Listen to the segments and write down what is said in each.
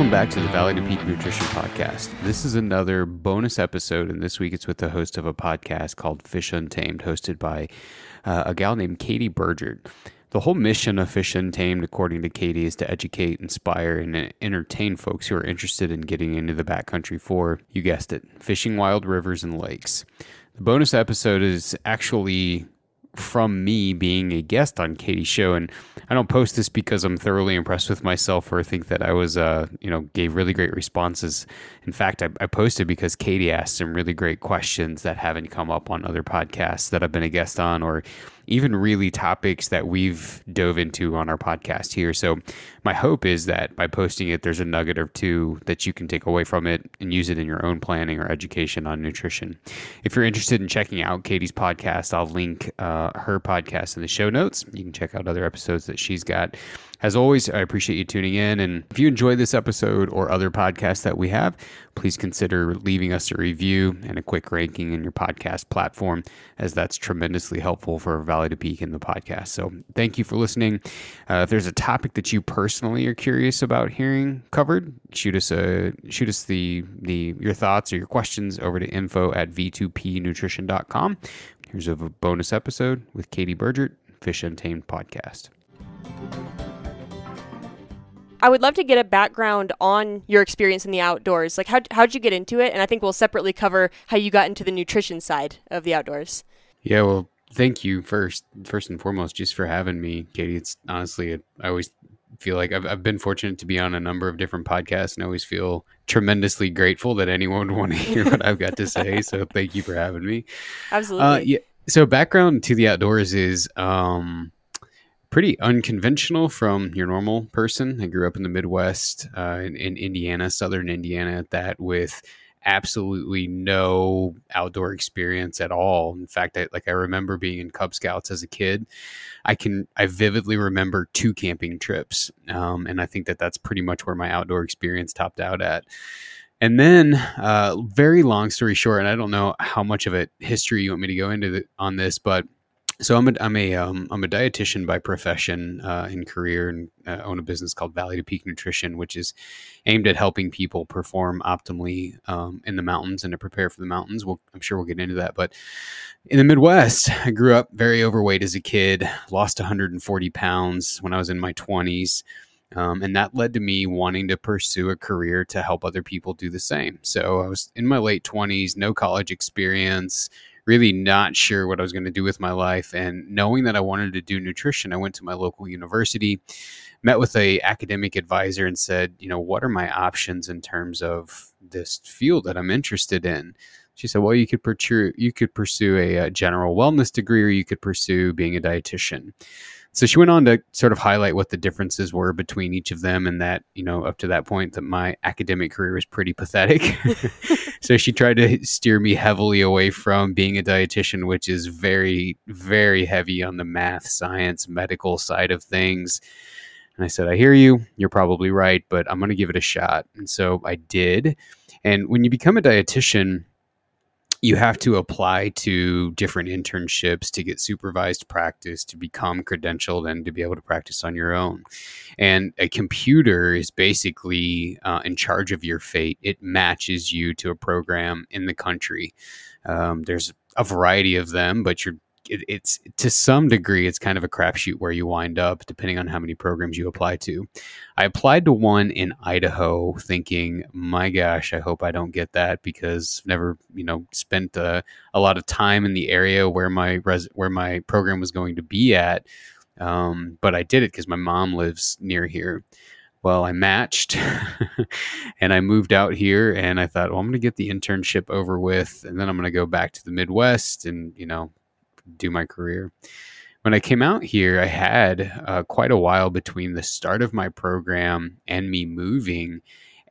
Welcome back to the Valley to Peak Nutrition Podcast. This is another bonus episode, and this week it's with the host of a podcast called Fish Untamed, hosted by uh, a gal named Katie Burgert. The whole mission of Fish Untamed, according to Katie, is to educate, inspire, and entertain folks who are interested in getting into the backcountry for, you guessed it, fishing wild rivers and lakes. The bonus episode is actually from me being a guest on Katie's show. And I don't post this because I'm thoroughly impressed with myself or think that I was, uh, you know, gave really great responses. In fact, I, I, posted because Katie asked some really great questions that haven't come up on other podcasts that I've been a guest on or even really topics that we've dove into on our podcast here. So, my hope is that by posting it, there's a nugget or two that you can take away from it and use it in your own planning or education on nutrition. If you're interested in checking out Katie's podcast, I'll link uh, her podcast in the show notes. You can check out other episodes that she's got. As always, I appreciate you tuning in. And if you enjoyed this episode or other podcasts that we have, please consider leaving us a review and a quick ranking in your podcast platform, as that's tremendously helpful for Valley to Peak in the podcast. So thank you for listening. Uh, if there's a topic that you personally are curious about hearing covered, shoot us a shoot us the the your thoughts or your questions over to info at v2pnutrition.com. Here's a bonus episode with Katie Burgert, Fish Untamed podcast. I would love to get a background on your experience in the outdoors. Like, how how'd you get into it? And I think we'll separately cover how you got into the nutrition side of the outdoors. Yeah, well, thank you first, first and foremost, just for having me, Katie. It's honestly, I always feel like I've, I've been fortunate to be on a number of different podcasts and I always feel tremendously grateful that anyone would want to hear what I've got to say. So thank you for having me. Absolutely. Uh, yeah. So background to the outdoors is, um, pretty unconventional from your normal person. I grew up in the Midwest, uh, in, in, Indiana, southern Indiana, at that, with absolutely no outdoor experience at all. In fact, I, like I remember being in Cub Scouts as a kid. I can I vividly remember two camping trips, um, and I think that that's pretty much where my outdoor experience topped out at. And then, uh, very long story short, and I don't know how much of a history you want me to go into the, on this, but so I'm a I'm a um, I'm a dietitian by profession uh, in career and uh, own a business called Valley to Peak Nutrition, which is aimed at helping people perform optimally um, in the mountains and to prepare for the mountains. We'll, I'm sure we'll get into that, but in the Midwest, I grew up very overweight as a kid, lost 140 pounds when I was in my 20s. Um, and that led to me wanting to pursue a career to help other people do the same. So I was in my late 20s, no college experience, really not sure what I was going to do with my life. And knowing that I wanted to do nutrition, I went to my local university, met with a academic advisor, and said, you know, what are my options in terms of this field that I'm interested in? She said, well, you could pursue you could pursue a, a general wellness degree, or you could pursue being a dietitian. So she went on to sort of highlight what the differences were between each of them, and that you know up to that point that my academic career was pretty pathetic. so she tried to steer me heavily away from being a dietitian, which is very very heavy on the math, science, medical side of things. And I said, I hear you. You're probably right, but I'm going to give it a shot. And so I did. And when you become a dietitian, you have to apply to different internships to get supervised practice to become credentialed and to be able to practice on your own. And a computer is basically uh, in charge of your fate. It matches you to a program in the country. Um, there's a variety of them, but you're it, it's to some degree it's kind of a crapshoot where you wind up depending on how many programs you apply to. I applied to one in Idaho, thinking, "My gosh, I hope I don't get that because I've never, you know, spent a, a lot of time in the area where my res- where my program was going to be at." Um, but I did it because my mom lives near here. Well, I matched and I moved out here and I thought, well, I'm going to get the internship over with and then I'm going to go back to the Midwest and, you know, do my career. When I came out here, I had uh, quite a while between the start of my program and me moving.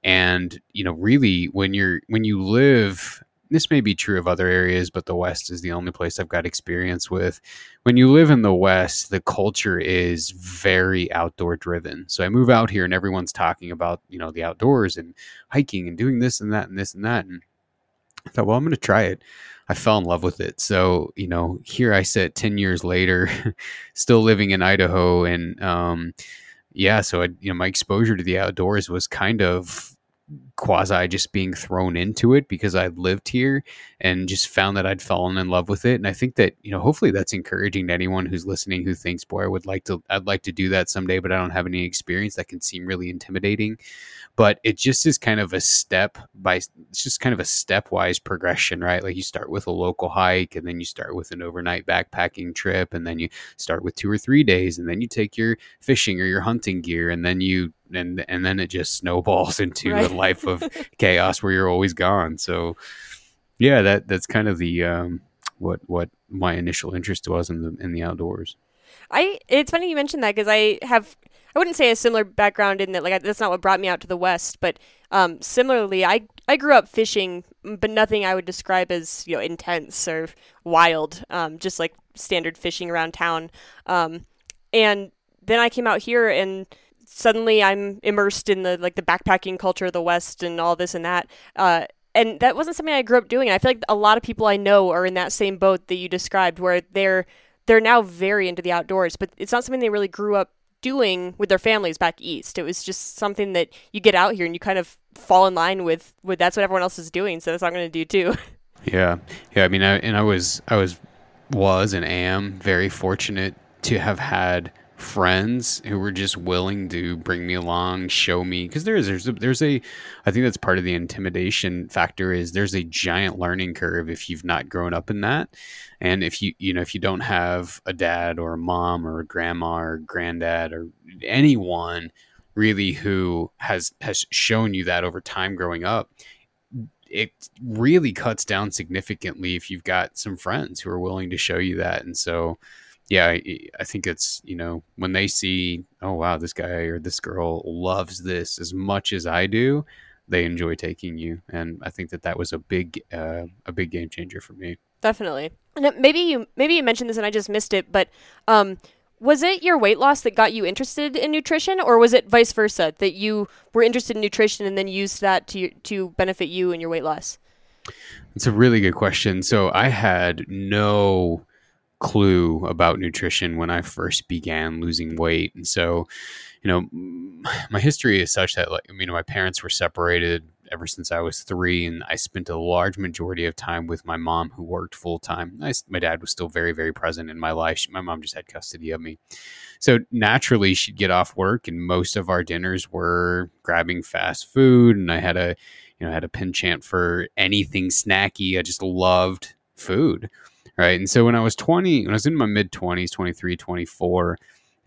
And you know, really, when you're when you live this may be true of other areas, but the West is the only place I've got experience with. When you live in the West, the culture is very outdoor driven. So I move out here and everyone's talking about, you know, the outdoors and hiking and doing this and that and this and that. And I thought, well, I'm going to try it. I fell in love with it. So, you know, here I sit 10 years later, still living in Idaho and, um, yeah, so I, you know, my exposure to the outdoors was kind of quasi just being thrown into it because I lived here and just found that I'd fallen in love with it. And I think that, you know, hopefully that's encouraging to anyone who's listening who thinks, boy, I would like to, I'd like to do that someday, but I don't have any experience that can seem really intimidating but it just is kind of a step by it's just kind of a stepwise progression right? Like you start with a local hike and then you start with an overnight backpacking trip and then you start with two or three days and then you take your fishing or your hunting gear and then you and and then it just snowballs into right. a life of chaos where you're always gone. So yeah that that's kind of the um what what my initial interest was in the in the outdoors. I it's funny you mentioned that because I have I wouldn't say a similar background in that like that's not what brought me out to the west, but um, similarly, I I grew up fishing, but nothing I would describe as you know intense or wild, um, just like standard fishing around town. Um, and then I came out here and suddenly I'm immersed in the like the backpacking culture of the West and all this and that. Uh, and that wasn't something I grew up doing. I feel like a lot of people I know are in that same boat that you described, where they're they're now very into the outdoors, but it's not something they really grew up doing with their families back east. It was just something that you get out here and you kind of fall in line with with that's what everyone else is doing, so that's what I'm going to do too. Yeah, yeah. I mean, I, and I was I was was and am very fortunate to have had friends who were just willing to bring me along, show me because there is there's a, there's a I think that's part of the intimidation factor is there's a giant learning curve if you've not grown up in that, and if you you know if you don't have a dad or a mom or a grandma or granddad or anyone really who has has shown you that over time growing up it really cuts down significantly if you've got some friends who are willing to show you that. And so yeah, I, I, think it's you know when they see, oh wow, this guy or this girl loves this as much as I do, they enjoy taking you, and I think that that was a big uh, a big game changer for me. Definitely. And maybe you maybe you mentioned this and I just missed it, but um, was it your weight loss that got you interested in nutrition, or was it vice versa that you were interested in nutrition and then used that to to benefit you and your weight loss? It's a really good question. So I had no clue about nutrition when I first began losing weight. And so, you know, my history is such that, like, you know, my parents were separated ever since I was three, and I spent a large majority of time with my mom, who worked full time. My dad was still very, very present in my life. My mom just had custody of me. So naturally, she'd get off work, and most of our dinners were grabbing fast food. And I had a, you know, I had a penchant for anything snacky. I just loved food right? And so when I was 20, when I was in my mid 20s, 23, 24,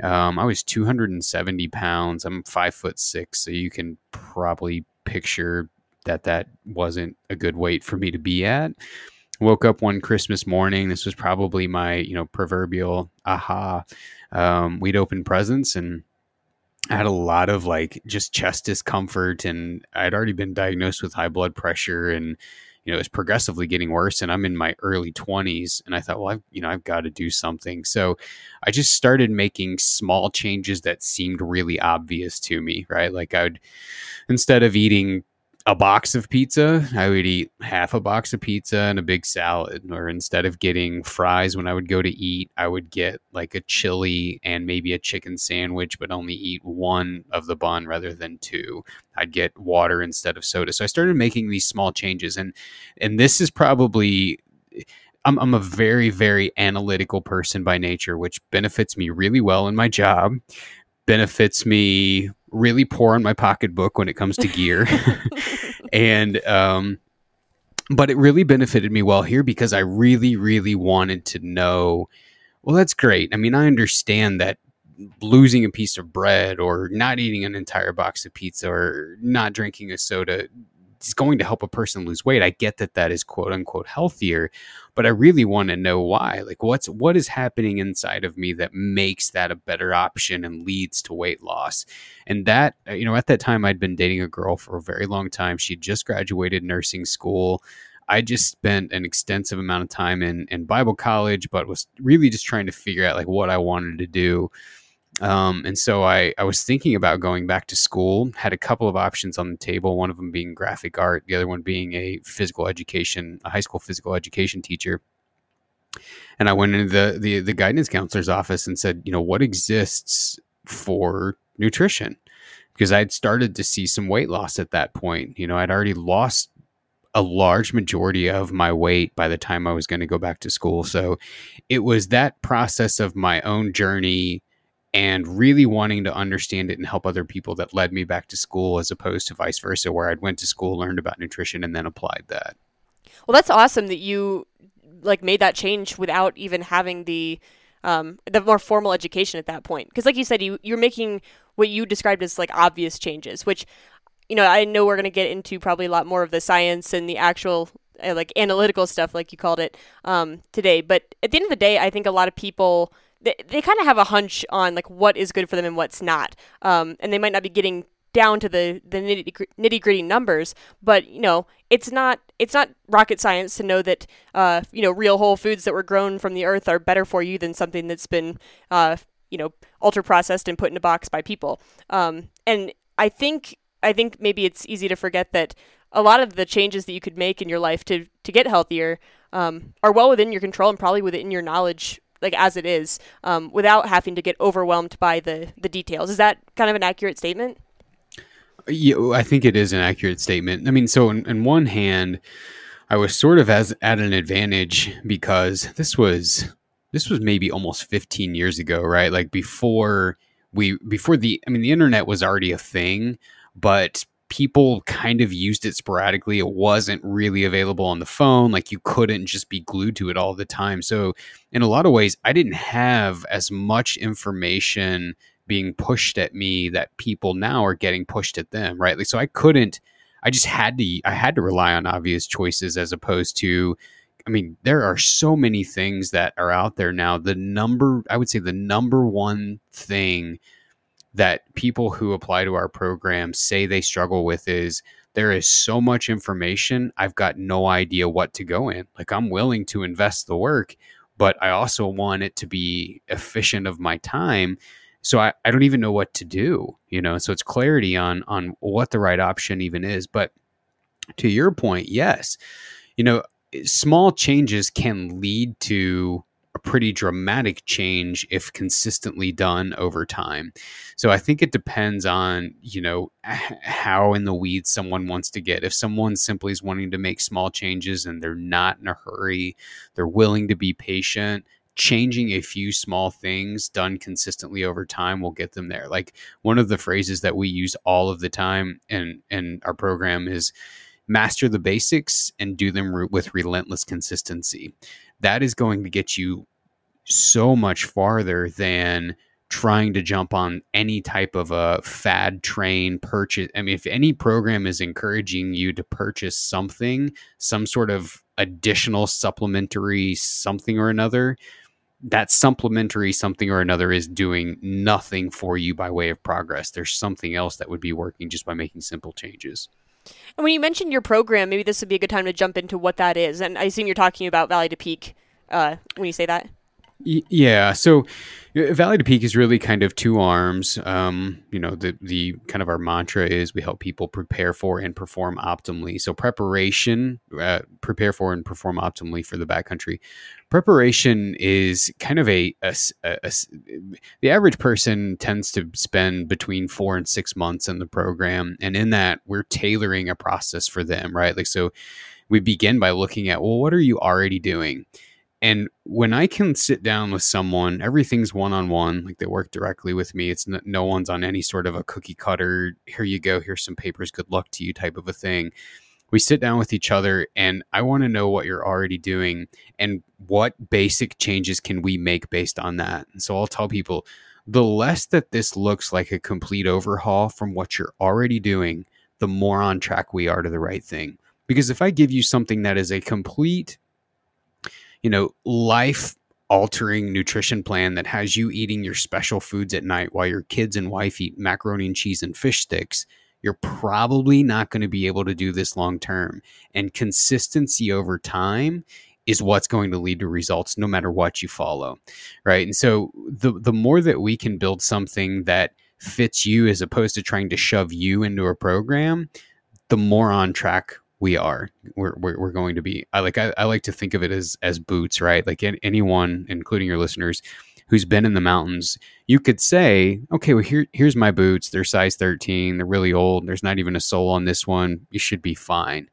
um, I was 270 pounds. I'm five foot six, so you can probably picture that that wasn't a good weight for me to be at. Woke up one Christmas morning. This was probably my, you know, proverbial aha. Um, we'd opened presents and I had a lot of like just chest discomfort, and I'd already been diagnosed with high blood pressure and you know, it's progressively getting worse and I'm in my early 20s and I thought, well, I've, you know, I've got to do something. So I just started making small changes that seemed really obvious to me, right? Like I would instead of eating a box of pizza, I would eat half a box of pizza and a big salad. Or instead of getting fries when I would go to eat, I would get like a chili and maybe a chicken sandwich, but only eat one of the bun rather than two. I'd get water instead of soda. So I started making these small changes, and and this is probably. I'm, I'm a very, very analytical person by nature, which benefits me really well in my job, benefits me really poor on my pocketbook when it comes to gear. and um, but it really benefited me well here because I really, really wanted to know. Well, that's great. I mean, I understand that losing a piece of bread or not eating an entire box of pizza or not drinking a soda is going to help a person lose weight. I get that that is quote unquote healthier, but I really want to know why. Like what's what is happening inside of me that makes that a better option and leads to weight loss. And that uh, you know, at that time I'd been dating a girl for a very long time. She'd just graduated nursing school. I just spent an extensive amount of time in in Bible college, but was really just trying to figure out like what I wanted to do. Um, and so I, I was thinking about going back to school, had a couple of options on the table, one of them being graphic art, the other one being a physical education, a high school physical education teacher. And I went into the, the, the guidance counselor's office and said, you know, what exists for nutrition because I'd started to see some weight loss at that point. You know, I'd already lost a large majority of my weight by the time I was going to go back to school. So it was that process of my own journey and really wanting to understand it and help other people that led me back to school as opposed to vice versa where I'd went to school, learned about nutrition and then applied that. Well, that's awesome that you like made that change without even having the um, the more formal education at that point. Because, like you said, you you're making what you described as like obvious changes, which you know I know we're going to get into probably a lot more of the science and the actual uh, like analytical stuff, like you called it um, today. But at the end of the day, I think a lot of people they, they kind of have a hunch on like what is good for them and what's not, um, and they might not be getting down to the the nitty gritty numbers, but you know it's not it's not rocket science to know that uh, you know real whole foods that were grown from the earth are better for you than something that's been uh, you know ultra processed and put in a box by people. Um, and I think I think maybe it's easy to forget that a lot of the changes that you could make in your life to to get healthier um, are well within your control and probably within your knowledge like as it is um, without having to get overwhelmed by the the details is that kind of an accurate statement yeah, I think it is an accurate statement. I mean, so in one hand, I was sort of as at an advantage because this was this was maybe almost 15 years ago, right? Like before we before the I mean the internet was already a thing, but people kind of used it sporadically. It wasn't really available on the phone. Like you couldn't just be glued to it all the time. So in a lot of ways, I didn't have as much information being pushed at me that people now are getting pushed at them, right? Like, so I couldn't, I just had to, I had to rely on obvious choices as opposed to, I mean, there are so many things that are out there now. The number, I would say, the number one thing that people who apply to our program say they struggle with is there is so much information. I've got no idea what to go in. Like, I'm willing to invest the work, but I also want it to be efficient of my time so I, I don't even know what to do you know so it's clarity on on what the right option even is but to your point yes you know small changes can lead to a pretty dramatic change if consistently done over time so i think it depends on you know how in the weeds someone wants to get if someone simply is wanting to make small changes and they're not in a hurry they're willing to be patient changing a few small things done consistently over time will get them there. Like one of the phrases that we use all of the time in in our program is master the basics and do them with relentless consistency. That is going to get you so much farther than trying to jump on any type of a fad train purchase. I mean, if any program is encouraging you to purchase something, some sort of additional supplementary something or another, that supplementary something or another is doing nothing for you by way of progress. There's something else that would be working just by making simple changes. And when you mentioned your program, maybe this would be a good time to jump into what that is. And I assume you're talking about Valley to Peak uh, when you say that. Yeah. So Valley to Peak is really kind of two arms. Um, you know, the the kind of our mantra is we help people prepare for and perform optimally. So preparation, uh, prepare for and perform optimally for the backcountry. Preparation is kind of a, a, a, a the average person tends to spend between four and six months in the program, and in that we're tailoring a process for them, right? Like so, we begin by looking at well, what are you already doing? And when I can sit down with someone, everything's one on one, like they work directly with me. It's no, no, one's on any sort of a cookie cutter, here you go, here's some papers, good luck to you type of a thing. We sit down with each other, and I want to know what you're already doing and what basic changes can we make based on that. And so I'll tell people the less that this looks like a complete overhaul from what you're already doing, the more on track we are to the right thing. Because if I give you something that is a complete you know, life altering nutrition plan that has you eating your special foods at night while your kids and wife eat macaroni and cheese and fish sticks, you're probably not going to be able to do this long term. And consistency over time is what's going to lead to results no matter what you follow. Right. And so the the more that we can build something that fits you as opposed to trying to shove you into a program, the more on track we are we're, we're, we're, going to be i like I, I like to think of it as as boots right like anyone including your listeners who's been in the mountains, you could say, okay, well here here's my boots. They're size 13. They're really old. There's not even a sole on this one. You should be fine.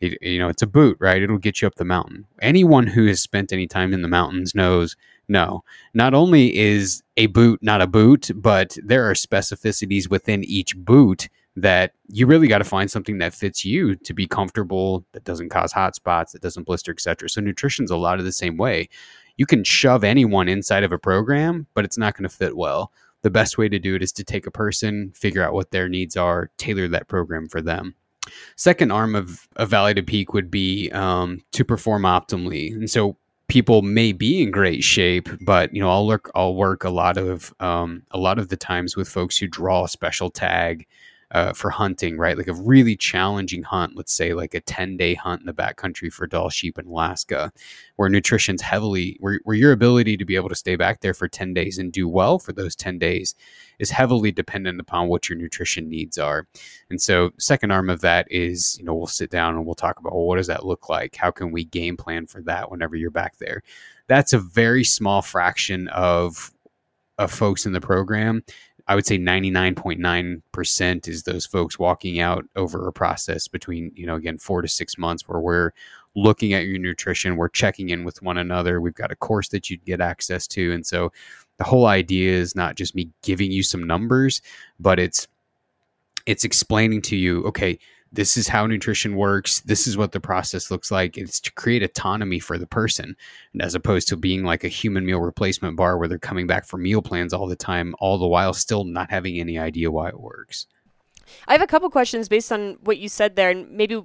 It, you know, it's a boot, right? It'll get you up the mountain. Anyone who has spent any time in the mountains knows no. Not only is a boot not a boot, but there are specificities within each boot that you really got to find something that fits you to be comfortable, that doesn't cause hot spots, that doesn't blister, etc. So nutrition's a lot of the same way. You can shove anyone inside of a program, but it's not going to fit well. The best way to do it is to take a person, figure out what their needs are, tailor that program for them. Second arm of a Valley to Peak would be um, to perform optimally, and so people may be in great shape, but you know I'll work I'll work a lot of um, a lot of the times with folks who draw a special tag uh, for hunting, right? Like a really challenging hunt, let's say like a 10 day hunt in the backcountry for Dall sheep in Alaska, where nutrition's heavily, where, where your ability to be able to stay back there for 10 days and do well for those 10 days is heavily dependent upon what your nutrition needs are. And so, second arm of that is, you know, we'll sit down and we'll talk about, well, what does that look like? How can we game plan for that whenever you're back there? That's a very small fraction of of folks in the program I would say 99.9% is those folks walking out over a process between, you know, again, four to six months where we're looking at your nutrition, we're checking in with one another. We've got a course that you'd get access to. And so the whole idea is not just me giving you some numbers, but it's it's explaining to you, okay, this is how nutrition works this is what the process looks like it's to create autonomy for the person and as opposed to being like a human meal replacement bar where they're coming back for meal plans all the time all the while still not having any idea why it works i have a couple questions based on what you said there and maybe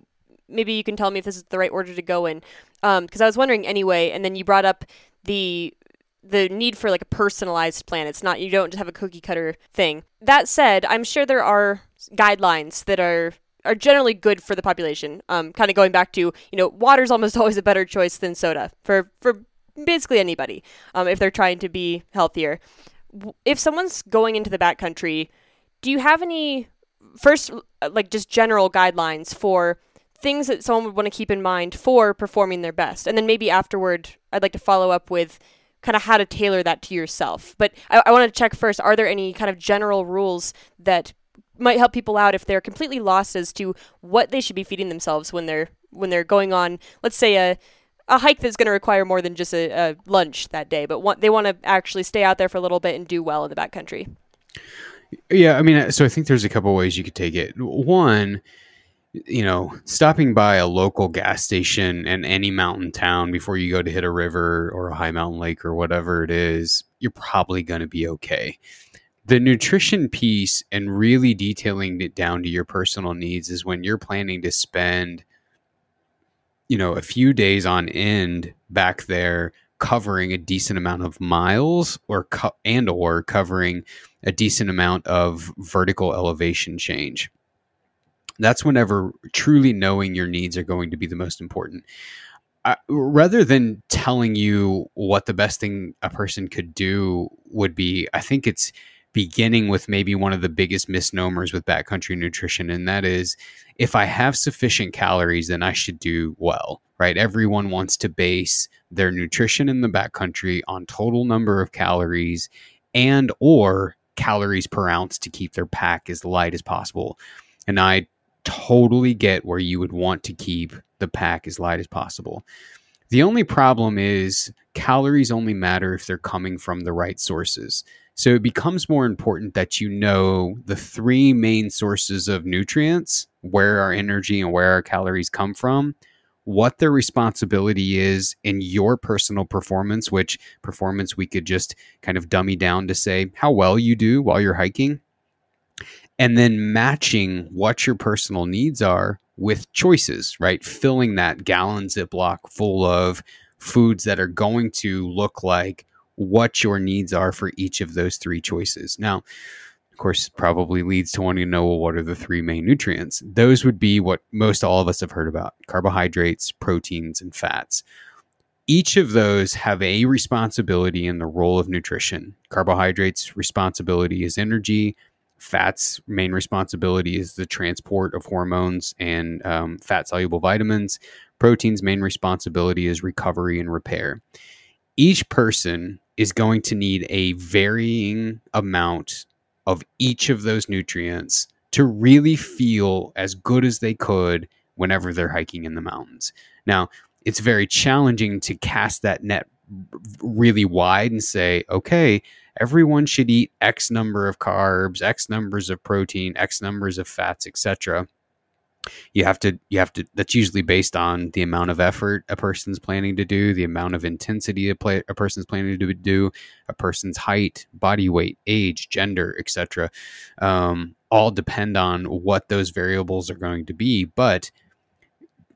maybe you can tell me if this is the right order to go in because um, i was wondering anyway and then you brought up the the need for like a personalized plan. It's not you don't just have a cookie cutter thing. That said, I'm sure there are guidelines that are are generally good for the population. Um, kind of going back to you know, water's almost always a better choice than soda for for basically anybody um, if they're trying to be healthier. If someone's going into the backcountry, do you have any first like just general guidelines for things that someone would want to keep in mind for performing their best, and then maybe afterward, I'd like to follow up with kind of how to tailor that to yourself. But I, I want to check first: are there any kind of general rules that might help people out if they're completely lost as to what they should be feeding themselves when they're when they're going on, let's say a a hike that's going to require more than just a, a lunch that day, but want, they want to actually stay out there for a little bit and do well in the backcountry. Yeah, I mean, uh, so I think there's a couple ways you could take it. One, you know, stopping by a local gas station in any mountain town before you go to hit a river or a high mountain lake or whatever it is, you're probably going to be okay the nutrition piece and really detailing it down to your personal needs is when you're planning to spend you know a few days on end back there covering a decent amount of miles or co- and or covering a decent amount of vertical elevation change. That's whenever truly knowing your needs are going to be the most important. Rather than telling you what the best thing a person could do would be i think it's beginning with maybe one of the biggest misnomers with backcountry nutrition, and that is if I have sufficient calories, then I should do well, right? Everyone wants to base their nutrition in the backcountry on total number of calories and or calories per ounce to keep their pack as light as possible. And I totally get where you would want to keep the pack as light as possible. The only problem is calories only matter if they're coming from the right sources. So it becomes more important that you know the three main sources of nutrients, where our energy and where our calories come from, what their responsibility is in your personal performance, which performance we could just kind of dummy down to say how well you do while you're hiking, and then matching what your personal needs are with choices, right? Filling that gallon Ziploc full of foods that are going to look like what your needs are for each of those three choices. Now, of course, probably leads to wanting to know well, what are the three main nutrients. Those would be what most all of us have heard about carbohydrates, proteins, and fats. Each of those have a responsibility in the role of nutrition. Carbohydrates' responsibility is energy. Fats' main responsibility is the transport of hormones and um, fat soluble vitamins. Protein's main responsibility is recovery and repair each person is going to need a varying amount of each of those nutrients to really feel as good as they could whenever they're hiking in the mountains. Now, it's very challenging to cast that net really wide and say, okay, everyone should eat X number of carbs, X numbers of protein, X numbers of fats, etc. You have to, you have to, that's usually based on the amount of effort a person's planning to do, the amount of intensity a, play, a person's planning to do, a person's height, body weight, age, gender, etc. Um, all depend on what those variables are going to be. But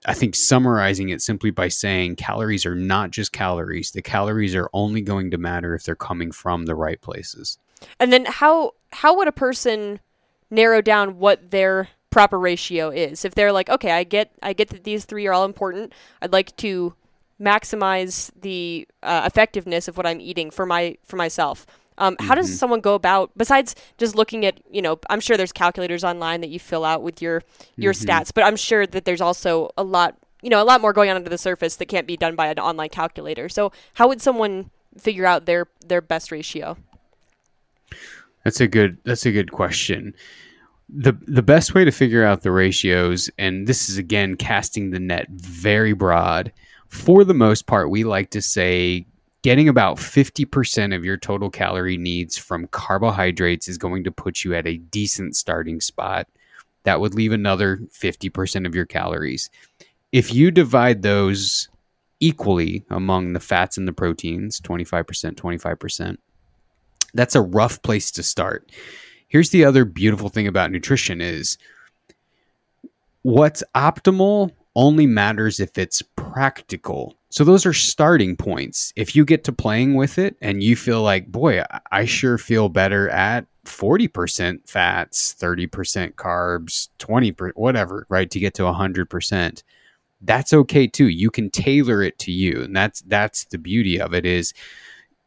I think summarizing it simply by saying calories are not just calories. The calories are only going to matter if they're coming from the right places. And then how how would a person narrow down what their proper ratio is? If they're like, okay, I get I get that these three are all important. I'd like to maximize the uh, effectiveness of what I'm eating for my for myself. Um, how does mm-hmm. someone go about besides just looking at you know I'm sure there's calculators online that you fill out with your your mm-hmm. stats, but I'm sure that there's also a lot you know a lot more going on under the surface that can't be done by an online calculator. So how would someone figure out their their best ratio? That's a good that's a good question. The the best way to figure out the ratios and this is again casting the net very broad. For the most part, we like to say getting about 50% of your total calorie needs from carbohydrates is going to put you at a decent starting spot. That would leave another 50% of your calories. If you divide those equally among the fats and the proteins, 25%, 25%, that's a rough place to start. Here's the other beautiful thing about nutrition is what's optimal only matters if it's practical. So those are starting points. If you get to playing with it and you feel like, boy, I sure feel better at 40% fats, 30% carbs, 20% whatever, right, to get to 100%. That's okay too. You can tailor it to you. And that's that's the beauty of it is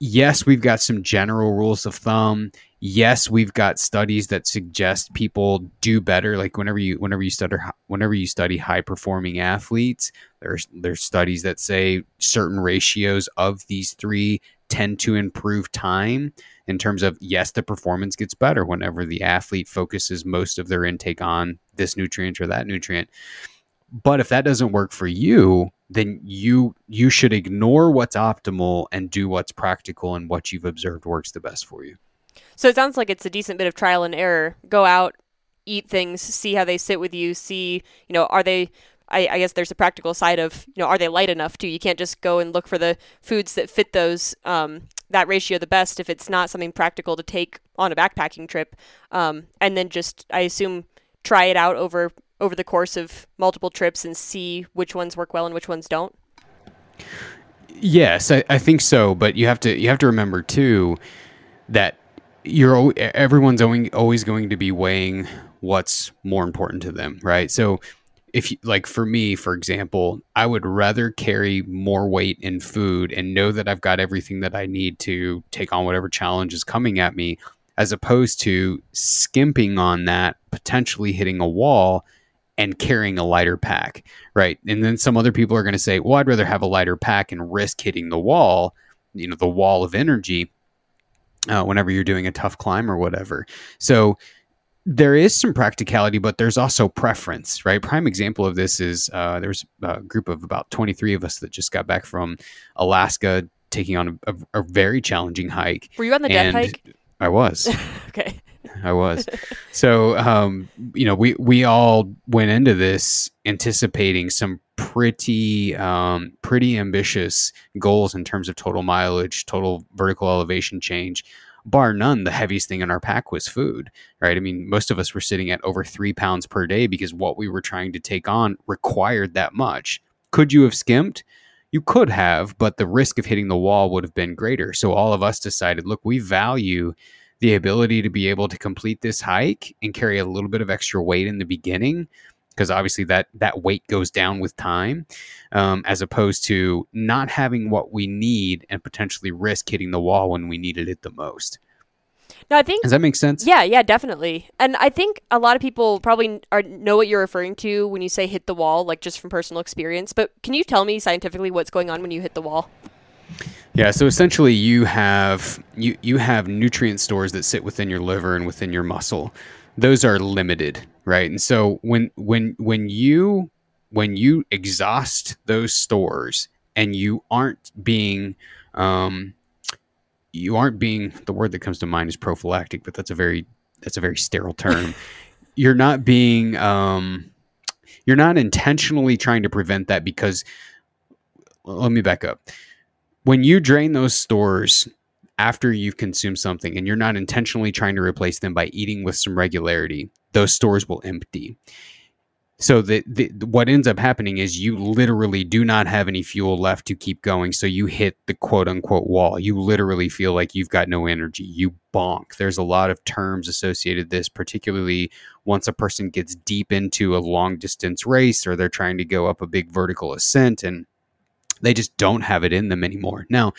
yes, we've got some general rules of thumb yes, we've got studies that suggest people do better. Like whenever you whenever you study whenever you study high performing athletes, there's there's studies that say certain ratios of these three tend to improve time in terms of yes, the performance gets better whenever the athlete focuses most of their intake on this nutrient or that nutrient. But if that doesn't work for you, then you you should ignore what's optimal and do what's practical and what you've observed works the best for you. So it sounds like it's a decent bit of trial and error. Go out, eat things, see how they sit with you, see, you know, are they I, I, guess there's a practical side of, you know, are they light enough too? You can't just go and look for the foods that fit those um, that ratio the best if it's not something practical to take on a backpacking trip. Um, and then just, I assume, try it out over over the course of multiple trips and see which ones work well and which ones don't. Yes, I, I think so. But you have to you have to remember too that you're everyone's always going to be weighing what's more important to them, right? So if you, like for me, for example, I would rather carry more weight in food and know that I've got everything that I need to take on whatever challenge is coming at me, as opposed to skimping on that, potentially hitting a wall and carrying a lighter pack, right? And then some other people are going to say, well, I'd rather have a lighter pack and risk hitting the wall, you know, the wall of energy uh, whenever you're doing a tough climb or whatever. So there is some practicality, but there's also preference, right? Prime example of this is uh, there's a group of about 23 of us that just got back from Alaska taking on a, a, a very challenging hike. Were you on the dead hike? I was. okay. I was. So, um, you know, we we all went into this anticipating some pretty um, pretty ambitious goals in terms of total mileage, total vertical elevation change. Bar none, the heaviest thing in our pack was food, right? I mean, most of us were sitting at over three pounds per day because what we were trying to take on required that much. Could you have skimped? You could have, but the risk of hitting the wall would have been greater. So all of us decided, look, we value the ability to be able to complete this hike and carry a little bit of extra weight in the beginning because obviously that that weight goes down with time um, as opposed to not having what we need and potentially risk hitting the wall when we needed it the most no, I think does that make sense? Yeah, yeah, definitely. And I think a lot of people probably are know what you're referring to when you say hit the wall, like just from personal experience. But can you tell me scientifically what's going on when you hit the wall? Yeah, so essentially you have you you have nutrient stores that sit within your liver and within your muscle. Those are limited, right? And so when when when you when you exhaust those stores and you aren't being um, you aren't being the word that comes to mind is prophylactic, but that's a very that's a very sterile term. you're not being um, you're not intentionally trying to prevent that because let me back up. When you drain those stores after you've consumed something and you're not intentionally trying to replace them by eating with some regularity, those stores will empty. So the, the what ends up happening is you literally do not have any fuel left to keep going. So you hit the quote unquote wall. You literally feel like you've got no energy. You bonk. There's a lot of terms associated this, particularly once a person gets deep into a long distance race or they're trying to go up a big vertical ascent and they just don't have it in them anymore. Now,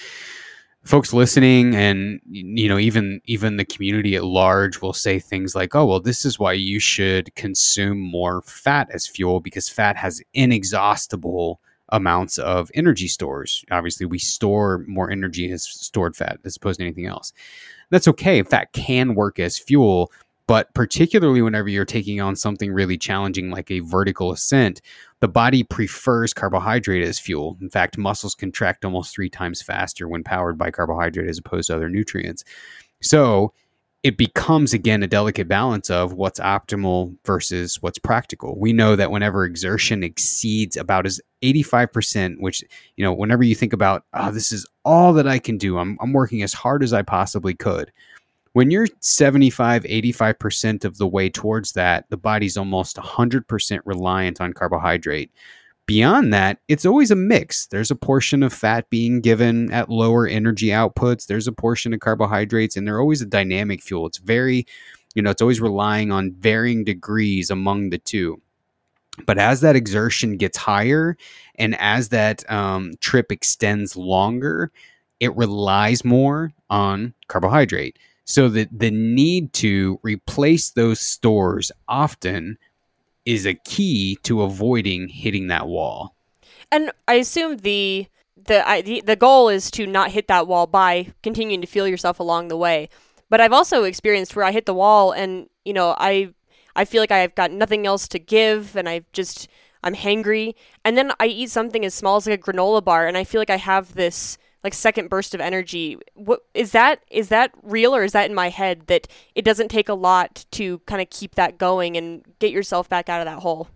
folks listening and you know even even the community at large will say things like oh well this is why you should consume more fat as fuel because fat has inexhaustible amounts of energy stores. Obviously we store more energy as stored fat as opposed to anything else. That's okay. Fat can work as fuel but particularly whenever you're taking on something really challenging like a vertical ascent, the body prefers carbohydrate as fuel. In fact, muscles contract almost three times faster when powered by carbohydrate as opposed to other nutrients. So it becomes again a delicate balance of what's optimal versus what's practical. We know that whenever exertion exceeds about as 85%, which, you know, whenever you think about, oh, this is all that I can do, I'm, I'm working as hard as I possibly could when you're 75 85% of the way towards that the body's almost 100% reliant on carbohydrate. Beyond that it's always a mix. There's a portion of fat being given at lower energy outputs. There's a portion of carbohydrates and they're always a dynamic fuel. It's very you know it's always relying on varying degrees among the two. But as that exertion gets higher and as that um, trip extends longer it relies more on carbohydrate so that the need to replace those stores often is a key to avoiding hitting that wall. And I assume the the the, goal is to not hit that wall by continuing to feel yourself along the way. But I've also experienced where I hit the wall and you know I I feel like I've got nothing else to give and I just I'm hangry and then I eat something as small as like a granola bar and I feel like I have this like second burst of energy. What is that? Is that real or is that in my head that it doesn't take a lot to kind of keep that going and get yourself back out of that hole?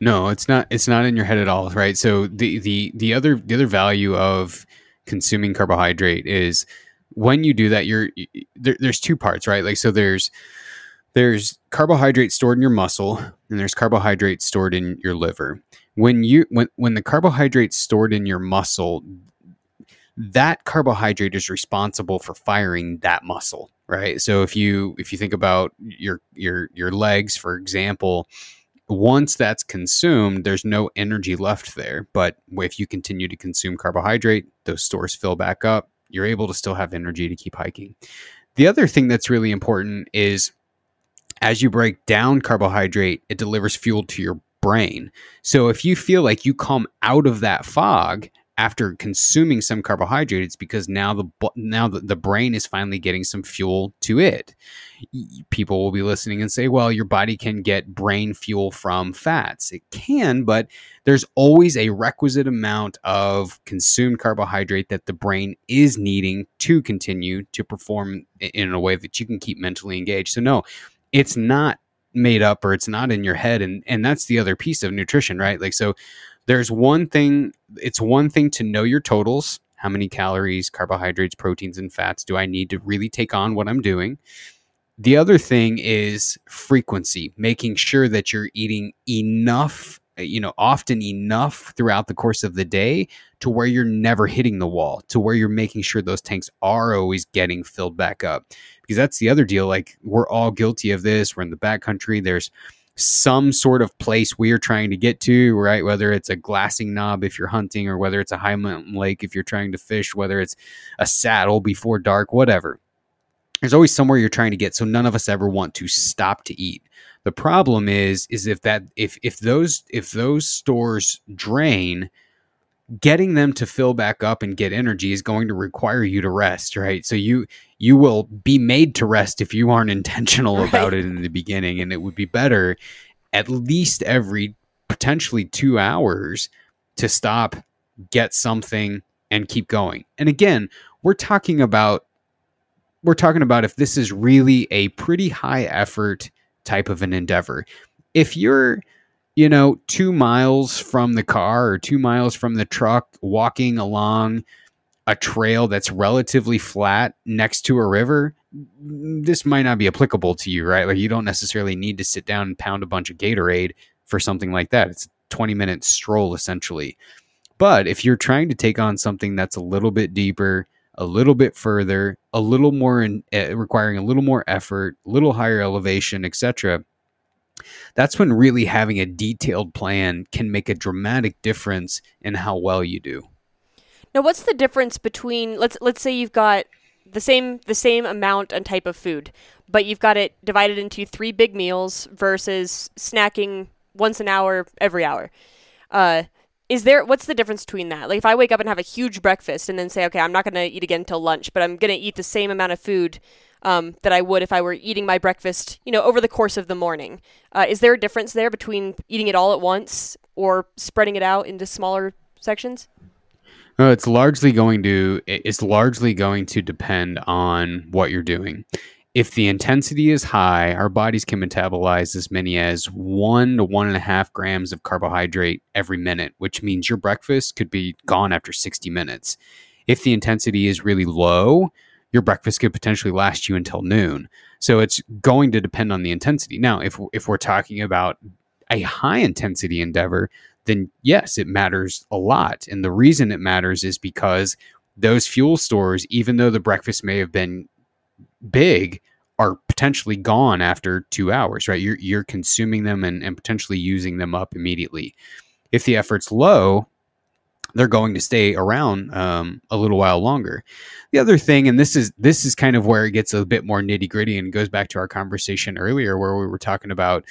No, it's not. It's not in your head at all, right? So the the the other the other value of consuming carbohydrate is when you do that, you're there, there's two parts, right? Like so, there's there's carbohydrate stored in your muscle, and there's carbohydrate stored in your liver. When you when when the carbohydrate stored in your muscle, that carbohydrate is responsible for firing that muscle right? So if you if you think about your your your legs for example once that's consumed there's no energy left there. But if you continue to consume carbohydrate those stores fill back up. You're able to still have energy to keep hiking. The other thing that's really important is as you break down carbohydrate it delivers fuel to your brain. So if you feel like you come out of that fog after consuming some carbohydrate, it's because now the now the, the brain is finally getting some fuel to it. People will be listening and say well your body can get brain fuel from fats. It can but there's always a requisite amount of consumed carbohydrate that the brain is needing to continue to perform in a way that you can keep mentally engaged. So no it's not made up or it's not in your head and and that's the other piece of nutrition right? Like so there's one thing it's one thing to know your totals how many calories carbohydrates proteins and fats do i need to really take on what i'm doing. The other thing is frequency making sure that you're eating enough you know often enough throughout the course of the day to where you're never hitting the wall to where you're making sure those tanks are always getting filled back up. Because that's the other deal like we're all guilty of this we're in the backcountry there's some sort of place we are trying to get to, right? Whether it's a glassing knob if you're hunting, or whether it's a high mountain lake if you're trying to fish, whether it's a saddle before dark, whatever. There's always somewhere you're trying to get. So none of us ever want to stop to eat. The problem is, is if that if if those if those stores drain, getting them to fill back up and get energy is going to require you to rest, right? So you you will be made to rest if you aren't intentional right. about it in the beginning and it would be better at least every potentially 2 hours to stop, get something and keep going. And again, we're talking about we're talking about if this is really a pretty high effort type of an endeavor. If you're you know, two miles from the car or two miles from the truck, walking along a trail that's relatively flat next to a river, this might not be applicable to you, right? Like you don't necessarily need to sit down and pound a bunch of Gatorade for something like that. It's a 20 minute stroll essentially. But if you're trying to take on something that's a little bit deeper, a little bit further, a little more in, uh, requiring a little more effort, a little higher elevation, etc., that's when really having a detailed plan can make a dramatic difference in how well you do. Now, what's the difference between let's let's say you've got the same the same amount and type of food, but you've got it divided into three big meals versus snacking once an hour every hour. Uh, is there what's the difference between that? Like if I wake up and have a huge breakfast and then say, okay, I'm not going to eat again until lunch, but I'm going to eat the same amount of food um, that I would if I were eating my breakfast, you know, over the course of the morning. Uh, is there a difference there between eating it all at once or spreading it out into smaller sections? No, it's largely going to it's largely going to depend on what you're doing. If the intensity is high, our bodies can metabolize as many as one to one and a half grams of carbohydrate every minute, which means your breakfast could be gone after 60 minutes. If the intensity is really low, your breakfast could potentially last you until noon. So it's going to depend on the intensity. Now, if if we're talking about a high intensity endeavor, then yes, it matters a lot. And the reason it matters is because those fuel stores, even though the breakfast may have been big, are potentially gone after two hours, right? You're you're consuming them and, and potentially using them up immediately. If the effort's low, they're going to stay around um, a little while longer. The other thing, and this is this is kind of where it gets a bit more nitty gritty, and goes back to our conversation earlier where we were talking about,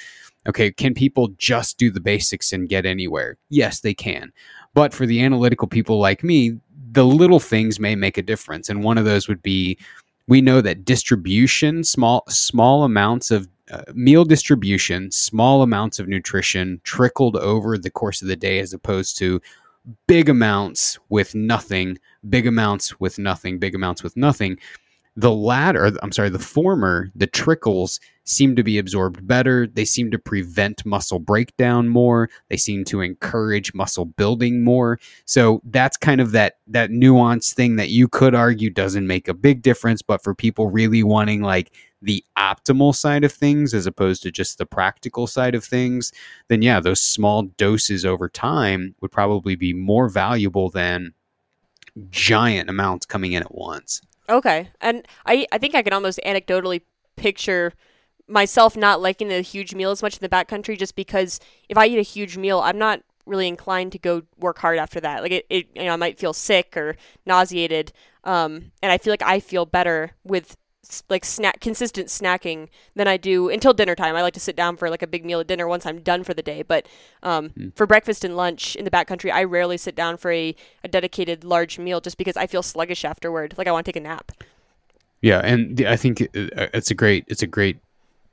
okay, can people just do the basics and get anywhere? Yes, they can, but for the analytical people like me, the little things may make a difference, and one of those would be we know that distribution, small small amounts of uh, meal distribution, small amounts of nutrition trickled over the course of the day, as opposed to big amounts with nothing, big amounts with nothing, big amounts with nothing. The latter, I'm sorry, the former, the trickles seem to be absorbed better. They seem to prevent muscle breakdown more. They seem to encourage muscle building more. So that's kind of that that nuance thing that you could argue doesn't make a big difference, but for people really wanting like the optimal side of things as opposed to just the practical side of things, then yeah, those small doses over time would probably be more valuable than giant amounts coming in at once. Okay. And I, I think I can almost anecdotally picture myself not liking the huge meal as much in the backcountry just because if I eat a huge meal, I'm not really inclined to go work hard after that. Like it, it you know, I might feel sick or nauseated. Um, and I feel like I feel better with like snack consistent snacking than I do until dinner time. I like to sit down for like a big meal at dinner once I'm done for the day. But um, mm. for breakfast and lunch in the backcountry, I rarely sit down for a, a dedicated large meal just because I feel sluggish afterward. Like I want to take a nap. Yeah, and I think uh, it's a great it's a great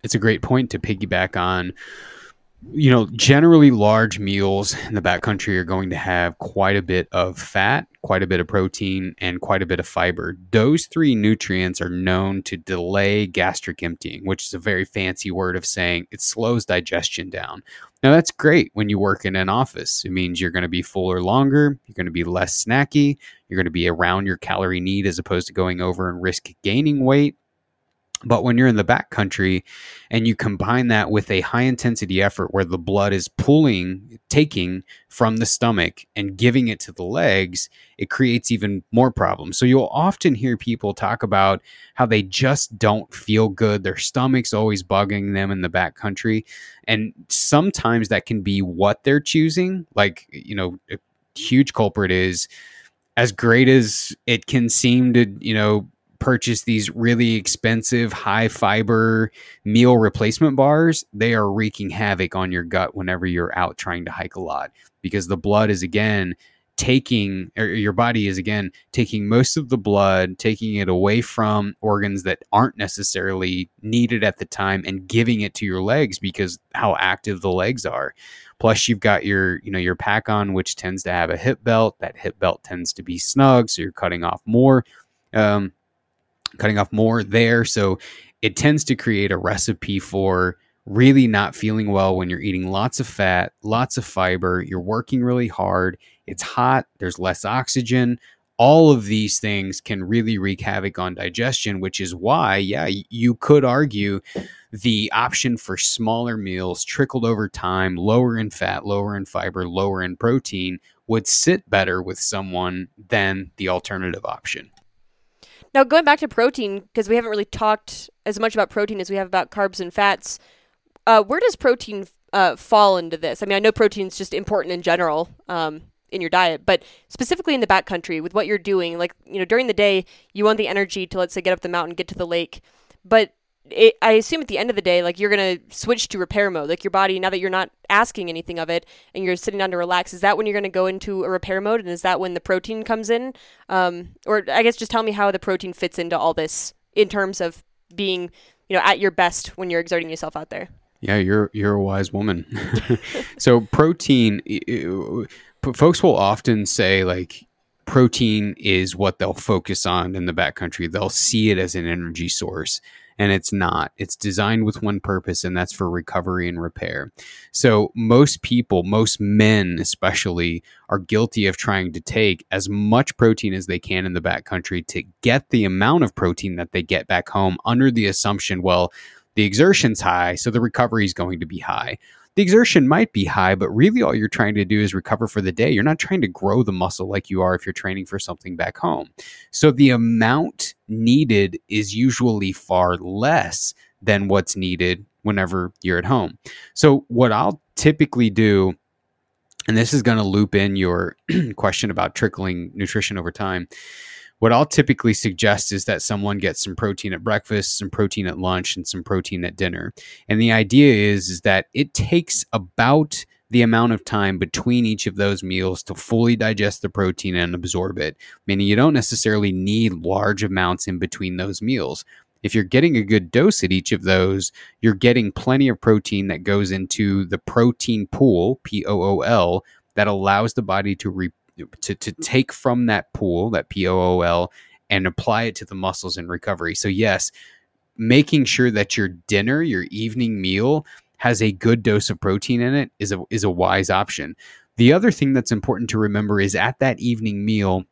it's a great point to piggyback on you know, generally large meals in the backcountry are going to have quite a bit of fat, quite a bit of protein, and quite a bit of fiber. Those three nutrients are known to delay gastric emptying, which is a very fancy word of saying it slows digestion down. Now, that's great when you work in an office. It means you're going to be fuller longer, you're going to be less snacky, you're going to be around your calorie need as opposed to going over and risk gaining weight. But when you're in the backcountry and you combine that with a high intensity effort where the blood is pulling, taking from the stomach and giving it to the legs, it creates even more problems. So you'll often hear people talk about how they just don't feel good. Their stomach's always bugging them in the backcountry. And sometimes that can be what they're choosing. Like, you know, a huge culprit is as great as it can seem to, you know, purchase these really expensive high fiber meal replacement bars, they are wreaking havoc on your gut whenever you're out trying to hike a lot because the blood is again taking or your body is again taking most of the blood taking it away from organs that aren't necessarily needed at the time and giving it to your legs because how active the legs are. Plus you've got your you know your pack on which tends to have a hip belt. That hip belt tends to be snug so you're cutting off more. Um, cutting off more there so it tends to create a recipe for really not feeling well when you're eating lots of fat, lots of fiber, you're working really hard, it's hot, there's less oxygen. All of these things can really wreak havoc on digestion, which is why, yeah, you could argue the option for smaller meals trickled over time, lower in fat, lower in fiber, lower in protein, would sit better with someone than the alternative option. Now, going back to protein, because we haven't really talked as much about protein as we have about carbs and fats. Uh, where does protein uh, fall into this? I mean, I know protein is just important in general um, in your diet, but specifically in the backcountry with what you're doing, like you know, during the day, you want the energy to let's say get up the mountain, get to the lake, but it, I assume at the end of the day, like you're gonna switch to repair mode. Like your body, now that you're not asking anything of it and you're sitting down to relax, is that when you're gonna go into a repair mode? And is that when the protein comes in? Um, or I guess just tell me how the protein fits into all this in terms of being, you know, at your best when you're exerting yourself out there. Yeah, you're you're a wise woman. so protein, folks will often say like protein is what they'll focus on in the backcountry. They'll see it as an energy source and it's not. It's designed with one purpose, and that's for recovery and repair. So, most people, most men especially, are guilty of trying to take as much protein as they can in the backcountry to get the amount of protein that they get back home under the assumption, well, the exertion's high, so the recovery is going to be high the exertion might be high, but really all you're trying to do is recover for the day. You're not trying to grow the muscle like you are if you're training for something back home. So the amount needed is usually far less than what's needed whenever you're at home. So what I'll typically do and this is going to loop in your question about trickling nutrition over time what I'll typically suggest is that someone gets some protein at breakfast, some protein at lunch, and some protein at dinner. And the idea is, is that it takes about the amount of time between each of those meals to fully digest the protein and absorb it. Meaning you don't necessarily need large amounts in between those meals. If you're getting a good dose at each of those, you're getting plenty of protein that goes into the protein pool, P O O L, that allows the body to re- to, to take from that pool, that POOL, and apply it to the muscles in recovery. So, yes, making sure that your dinner, your evening meal, has a good dose of protein in it is a, is a wise option. The other thing that's important to remember is at that evening meal,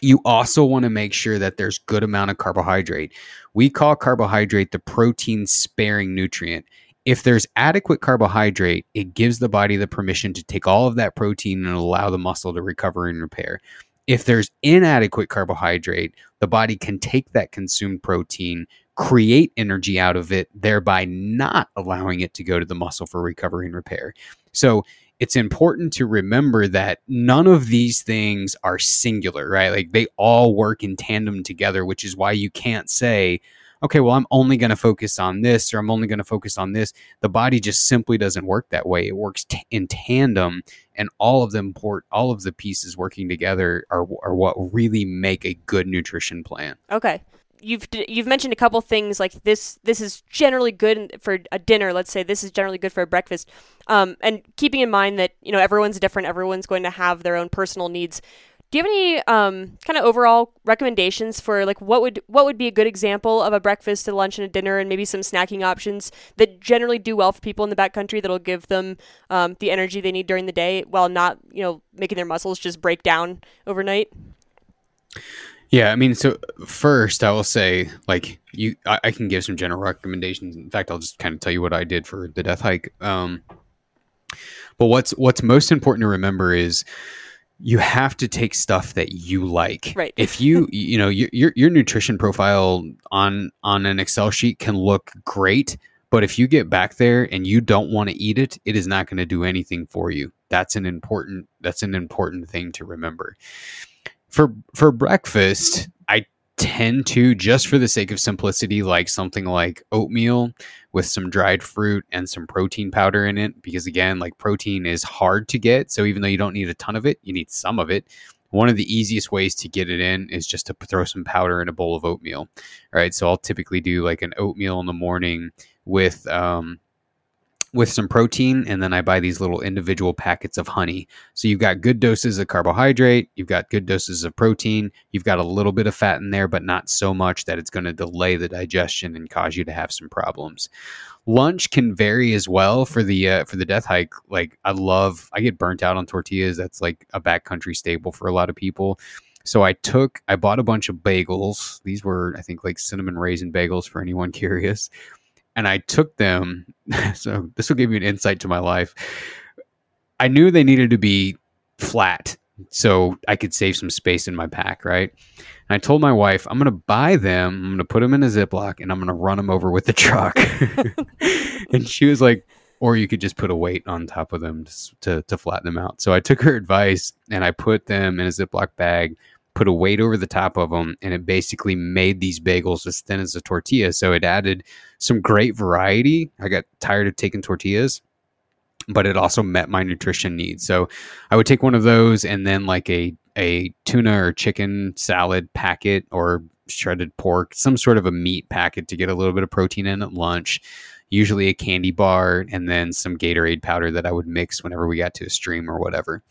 you also want to make sure that there's good amount of carbohydrate. We call carbohydrate the protein sparing nutrient if there's adequate carbohydrate, it gives the body the permission to take all of that protein and allow the muscle to recover and repair. If there's inadequate carbohydrate, the body can take that consumed protein, create energy out of it, thereby not allowing it to go to the muscle for recovery and repair. So it's important to remember that none of these things are singular, right? Like they all work in tandem together, which is why you can't say, okay, well, I'm only going to focus on this or I'm only going to focus on this. The body just simply doesn't work that way. It works t- in tandem, and all of them port, all of the pieces working together are, are what really make a good nutrition plan. Okay. You've you've mentioned a couple things like this. This is generally good for a dinner. Let's say this is generally good for a breakfast, um, and keeping in mind that you know everyone's different. Everyone's going to have their own personal needs do you have any um, kind of overall recommendations for like what would what would be a good example of a breakfast, a lunch, and a dinner, and maybe some snacking options that generally do well for people in the backcountry that'll give them um, the energy they need during the day while not you know making their muscles just break down overnight? Yeah, I mean, so first I will say, like, you, I, I, can give some general recommendations. In fact, I'll just kind of tell you what I did for the death hike. Um, but what's what's most important to remember is you have to take stuff that you like. Right. if you you know your, your your nutrition profile on on an Excel sheet can look great, but if you get back there and you don't want to eat it, it is not going to do anything for you. That's an important that's an important thing to remember. For for breakfast, I tend to just for the sake of simplicity like something like oatmeal with some dried fruit and some protein powder in it because again like protein is hard to get so even though you don't need a ton of it you need some of it one of the easiest ways to get it in is just to throw some powder in a bowl of oatmeal right? So i'll typically do like an oatmeal in the morning with um, with some protein and then I buy these little individual packets of honey. So you've got good doses of carbohydrate, you've got good doses of protein, you've got a little bit of fat in there but not so much that it's going to delay the digestion and cause you to have some problems. Lunch can vary as well for the uh, for the death hike. Like I love I get burnt out on tortillas. That's like a backcountry staple for a lot of people. So I took I bought a bunch of bagels. These were I think like cinnamon raisin bagels for anyone curious and I took them. So this will give you an insight to my life. I knew they needed to be flat so I could save some space in my pack, right? And I told my wife, I'm going to buy them, I'm going to put them in a Ziploc, and I'm going to run them over with the truck. and she was like, or you could just put a weight on top of them to, to, to flatten them out. So I took her advice and I put them in a Ziploc bag put a weight over the top of them, and it basically made these bagels as thin as a tortilla. So it added some great variety. I got tired of taking tortillas, but it also met my nutrition needs. So I would take one of those and then like a a tuna or chicken salad packet or shredded pork, some sort of a meat packet to get a little bit of protein in at lunch usually a candy bar, and then some Gatorade powder that I would mix whenever we got to a stream or whatever.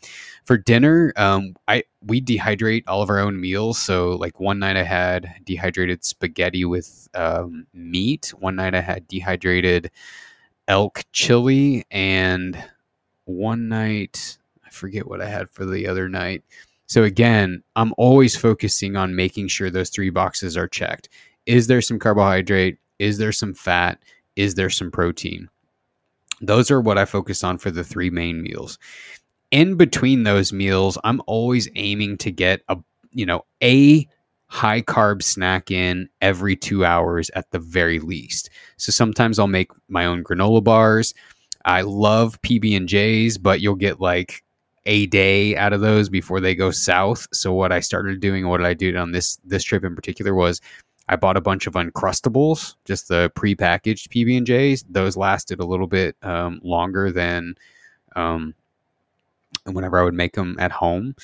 For dinner, um, I we dehydrate all of our own meals. So like one night I had dehydrated spaghetti with um, meat. One night I had dehydrated elk chili, and one night I forget what I had for the other night. So again, I'm always focusing on making sure those three boxes are checked. Is there some carbohydrate? Is there some fat? Is there some protein? Those are what I focus on for the three main meals. In between those meals, I'm always aiming to get a, you know, a high carb snack in every two hours at the very least. So sometimes I'll make my own granola bars. I love PB and J's, but you'll get like a day out of those before they go south. So what I started doing, what I did on this this trip in particular was I bought a bunch of Uncrustables, just the pre-packaged PB and J's. Those lasted a little bit um, longer than um, whenever I would make them at home.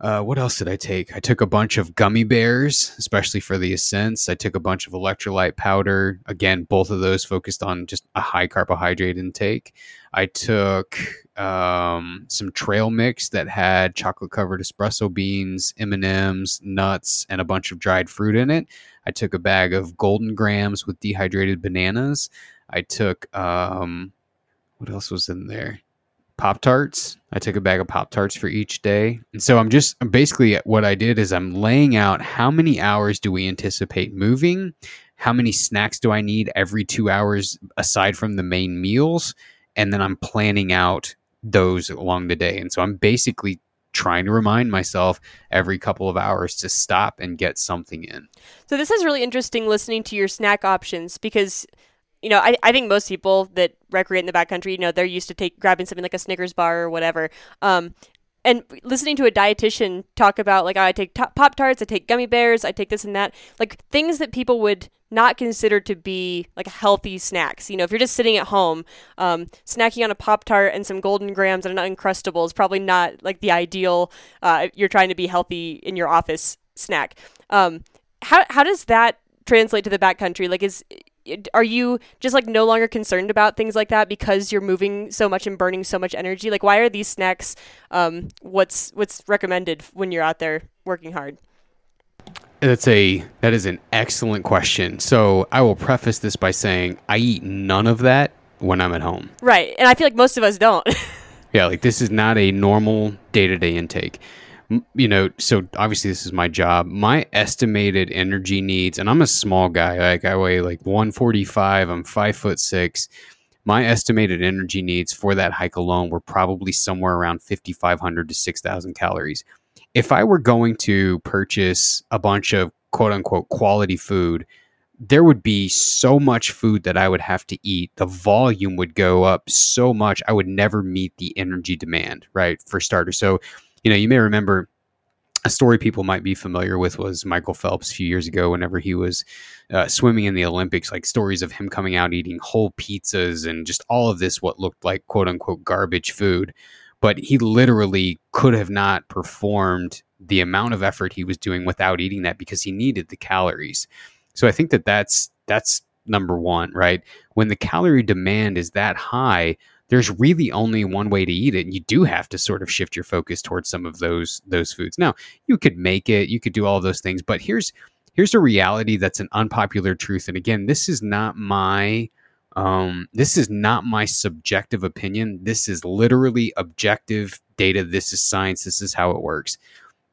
Uh, what else did I take? I took a bunch of gummy bears, especially for the ascents. I took a bunch of electrolyte powder. Again, both of those focused on just a high carbohydrate intake. I took um, some trail mix that had chocolate covered espresso beans, M and M's, nuts, and a bunch of dried fruit in it. I took a bag of Golden Grahams with dehydrated bananas. I took um, what else was in there? Pop Tarts. I took a bag of Pop Tarts for each day. And so I'm just basically what I did is I'm laying out how many hours do we anticipate moving? How many snacks do I need every two hours aside from the main meals? And then I'm planning out those along the day. And so I'm basically trying to remind myself every couple of hours to stop and get something in. So this is really interesting listening to your snack options because you know, I, I think most people that recreate in the backcountry, you know, they're used to take grabbing something like a Snickers bar or whatever. Um, and listening to a dietitian talk about like oh, I take Pop Tarts, I take gummy bears, I take this and that, like things that people would not consider to be like healthy snacks. You know, if you're just sitting at home, um, snacking on a Pop Tart and some Golden Grahams and an Uncrustable is probably not like the ideal. Uh, you're trying to be healthy in your office snack. Um, how how does that translate to the backcountry? Like, is are you just like no longer concerned about things like that because you're moving so much and burning so much energy? Like why are these snacks um, what's what's recommended when you're out there working hard? That's a that is an excellent question. So i will preface this by saying i eat none of that when i'm at home. Right and i feel like most of us don't. Yeah like this is not a normal day-to-day intake you know, so obviously this is my job. My estimated energy needs, and I'm a small guy. Like I weigh like 145. I'm five foot six. My estimated energy needs for that hike alone were probably somewhere around 5,500 to 6,000 calories. If I were going to purchase a bunch of quote unquote quality food, there would be so much food that I would have to eat. The volume would go up so much. I would never meet the energy demand, right? For starters. So you know, you may remember a story people might be familiar with was Michael Phelps a few years ago, whenever he was uh, swimming in the Olympics, like stories of him coming out eating whole pizzas and just all of this, what looked like quote unquote garbage food. But he literally could have not performed the amount of effort he was doing without eating that because he needed the calories. So I think that that's that's number one, right? When the calorie demand is that high, there's really only one way to eat it and you do have to sort of shift your focus towards some of those those foods. Now you could make it you could do all those things but here's here's a reality that's an unpopular truth and again this is not my um, this is not my subjective opinion. This is literally objective data. This is science. This is how it works.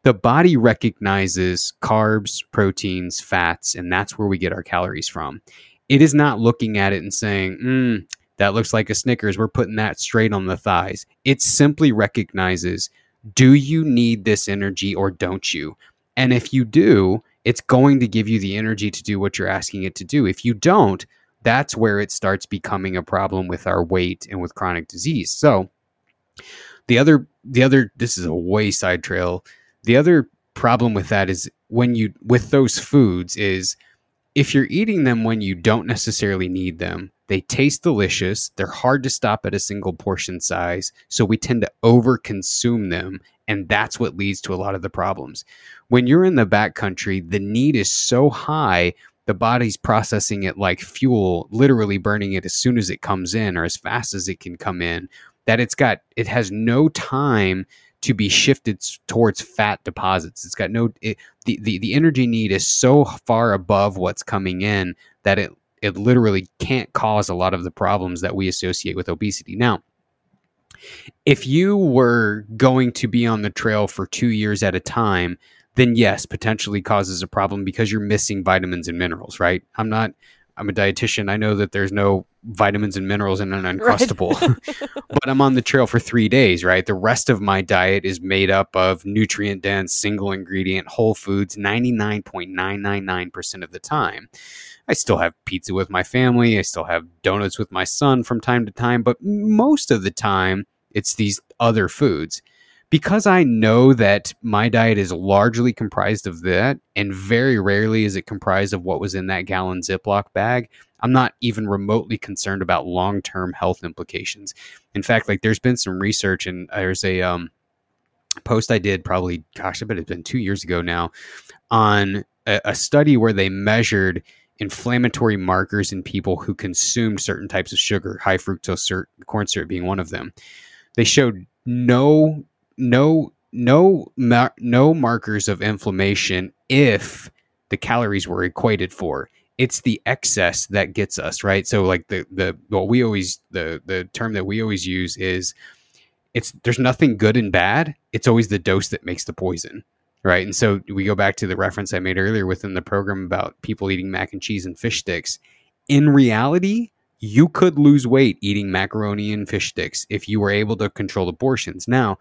The body recognizes carbs proteins fats and that's where we get our calories from. It is not looking at it and saying mm, that looks like a Snickers. We're putting that straight on the thighs. It simply recognizes do you need this energy or don't you? And if you do, it's going to give you the energy to do what you're asking it to do. If you don't, that's where it starts becoming a problem with our weight and with chronic disease. So, the other the other this is a wayside trail. The other problem with that is when you with those foods is if you're eating them when you don't necessarily need them, they taste delicious. They're hard to stop at a single portion size. So we tend to over consume them. And that's what leads to a lot of the problems. When you're in the backcountry, the need is so high, the body's processing it like fuel, literally burning it as soon as it comes in or as fast as it can come in, that it's got, it has no time to be shifted towards fat deposits. It's got no it, the, the the energy need is so far above what's coming in that it it literally can't cause a lot of the problems that we associate with obesity. Now, if you were going to be on the trail for two years at a time, then yes, potentially causes a problem because you're missing vitamins and minerals, right? I'm not, I'm a dietitian. I know that there's no vitamins and minerals in an uncrustable, right. but I'm on the trail for three days, right? The rest of my diet is made up of nutrient dense, single ingredient, whole foods 99.999% of the time. I still have pizza with my family. I still have donuts with my son from time to time, but most of the time, it's these other foods. Because I know that my diet is largely comprised of that, and very rarely is it comprised of what was in that gallon Ziploc bag, I'm not even remotely concerned about long term health implications. In fact, like there's been some research, and there's a um, post I did probably, gosh, I bet it's been two years ago now, on a, a study where they measured inflammatory markers in people who consumed certain types of sugar, high fructose corn syrup being one of them. They showed no no no no markers of inflammation if the calories were equated for. It's the excess that gets us, right? So like the the what we always the the term that we always use is it's there's nothing good and bad. It's always the dose that makes the poison right? And so we go back to the reference I made earlier within the program about people eating mac and cheese and fish sticks. In reality, you could lose weight eating macaroni and fish sticks if you were able to control the portions. Now,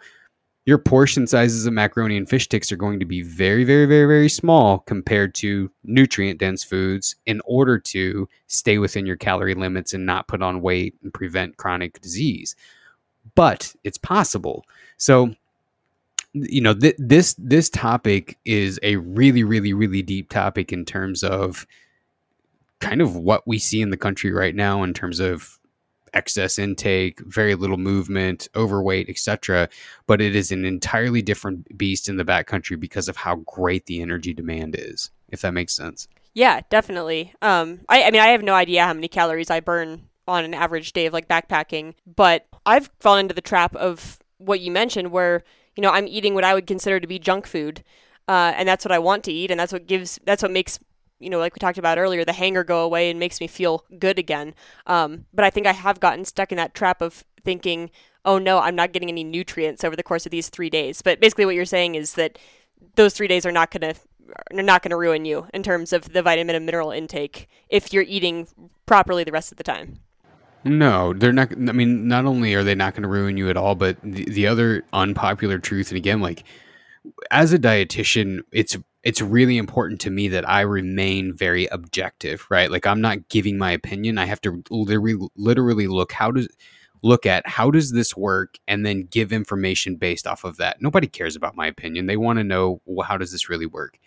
your portion sizes of macaroni and fish sticks are going to be very, very, very, very small compared to nutrient dense foods in order to stay within your calorie limits and not put on weight and prevent chronic disease. But it's possible. So, you know th- this this topic is a really really really deep topic in terms of kind of what we see in the country right now in terms of excess intake very little movement overweight etc but it is an entirely different beast in the backcountry because of how great the energy demand is if that makes sense. Yeah definitely. Um I, I mean i have no idea how many calories i burn on an average day of like backpacking but i've fallen into the trap of what you mentioned where you know, I'm eating what I would consider to be junk food, uh, and that's what I want to eat, and that's what gives, that's what makes, you know, like we talked about earlier, the hanger go away and makes me feel good again. Um, but I think I have gotten stuck in that trap of thinking, oh no, I'm not getting any nutrients over the course of these three days. But basically, what you're saying is that those three days are not going to are not going to ruin you in terms of the vitamin and mineral intake if you're eating properly the rest of the time. No, they're not. I mean, not only are they not going to ruin you at all, but the, the other unpopular truth, and again, like as a dietitian, it's it's really important to me that I remain very objective, right? Like I'm not giving my opinion. I have to literally literally look how does look at how does this work and then give information based off of that. Nobody cares about my opinion. They want to know well, how does this really work.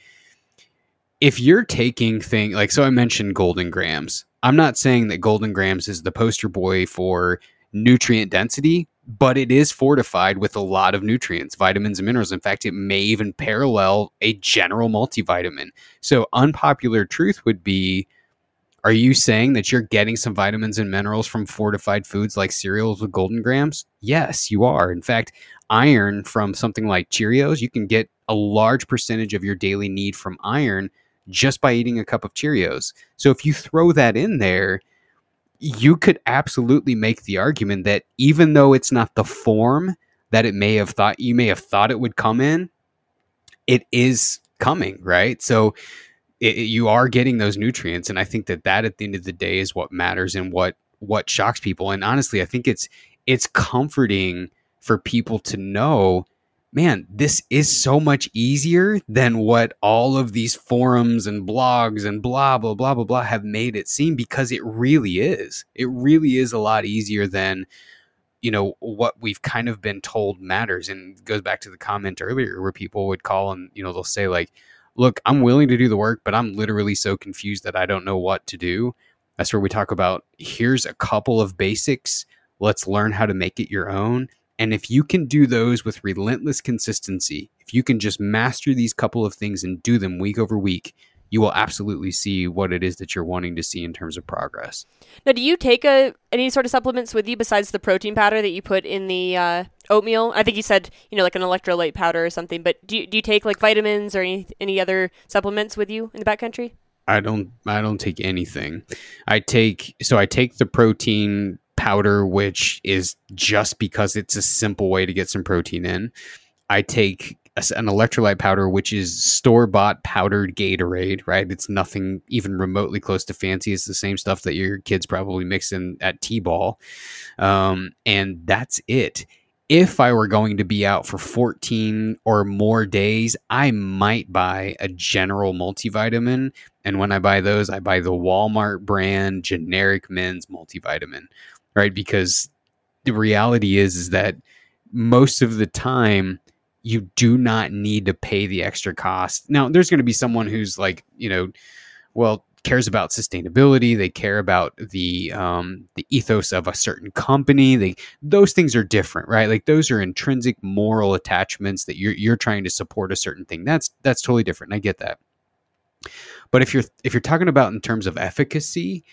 If you're taking thing like so I mentioned Golden Grahams. I'm not saying that Golden Grahams is the poster boy for nutrient density, but it is fortified with a lot of nutrients, vitamins and minerals. In fact, it may even parallel a general multivitamin. So unpopular truth would be are you saying that you're getting some vitamins and minerals from fortified foods like cereals with Golden Grahams? Yes, you are. In fact, iron from something like Cheerios, you can get a large percentage of your daily need from iron just by eating a cup of Cheerios. So if you throw that in there, you could absolutely make the argument that even though it's not the form that it may have thought you may have thought it would come in, it is coming, right? So it, you are getting those nutrients and i think that that at the end of the day is what matters and what what shocks people and honestly i think it's it's comforting for people to know man this is so much easier than what all of these forums and blogs and blah blah blah blah blah have made it seem because it really is it really is a lot easier than you know what we've kind of been told matters and goes back to the comment earlier where people would call and you know they'll say like look, I'm willing to do the work, but I'm literally so confused that I don't know what to do. That's where we talk about here's a couple of basics. Let's learn how to make it your own. And if you can do those with relentless consistency, if you can just master these couple of things and do them week over week, you will absolutely see what it is that you're wanting to see in terms of progress. Now, do you take a any sort of supplements with you besides the protein powder that you put in the uh, oatmeal? I think you said you know like an electrolyte powder or something. But do you, do you take like vitamins or any any other supplements with you in the backcountry? I don't. I don't take anything. I take so I take the protein powder, which is just because it's a simple way to get some protein in. I take an electrolyte powder, which is store bought powdered Gatorade, right? It's nothing even remotely close to fancy. It's the same stuff that your kids probably mix in at T ball. Um, and that's it. If I were going to be out for 14 or more days, I might buy a general multivitamin. And when I buy those, I buy the Walmart brand generic men's multivitamin, right? Because the reality is, is that most of the time, you do not need to pay the extra cost. Now, there's going to be someone who's like, you know, well, cares about sustainability. They care about the um, the ethos of a certain company. They those things are different, right? Like those are intrinsic moral attachments that you're you're trying to support a certain thing. That's that's totally different. I get that. But if you're if you're talking about in terms of efficacy,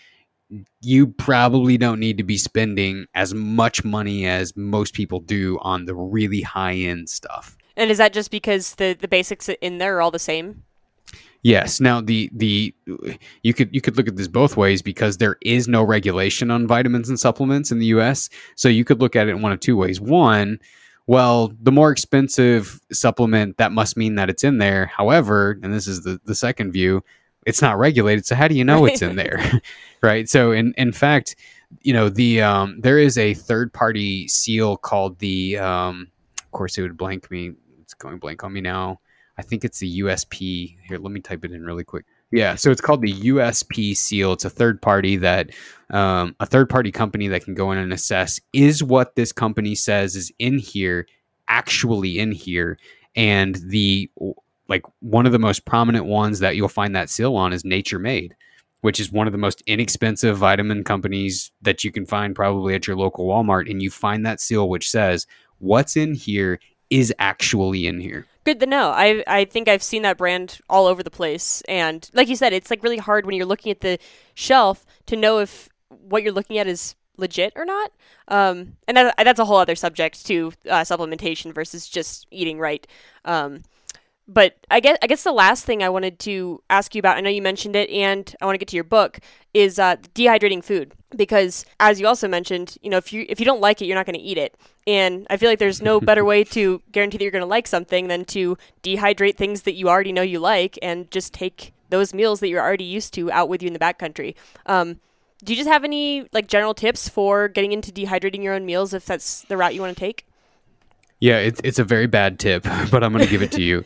you probably don't need to be spending as much money as most people do on the really high end stuff. And is that just because the the basics in there are all the same? Yes. Now the the you could you could look at this both ways because there is no regulation on vitamins and supplements in the US. So you could look at it in one of two ways. One, well, the more expensive supplement that must mean that it's in there. However, and this is the the second view, it's not regulated. So how do you know it's in there? right? So in in fact, you know, the um there is a third party seal called the um of course it would blank me it's going blank on me now. I think it's the USP. Here, let me type it in really quick. Yeah, so it's called the USP seal. It's a third party that um, a third party company that can go in and assess is what this company says is in here actually in here, and the like one of the most prominent ones that you'll find that seal on is Nature Made, which is one of the most inexpensive vitamin companies that you can find probably at your local Walmart, and you find that seal which says what's in here is actually in here. Good to know. I I think I've seen that brand all over the place, and like you said, it's like really hard when you're looking at the shelf to know if what you're looking at is legit or not. Um, and that, that's a whole other subject to uh, supplementation versus just eating right. Um, but I guess I guess the last thing I wanted to ask you about, I know you mentioned it, and I want to get to your book, is uh, dehydrating food because, as you also mentioned, you know if you if you don't like it, you're not going to eat it, and I feel like there's no better way to guarantee that you're going to like something than to dehydrate things that you already know you like, and just take those meals that you're already used to out with you in the backcountry. Um, do you just have any like general tips for getting into dehydrating your own meals if that's the route you want to take? Yeah, it's it's a very bad tip, but I'm going to give it to you.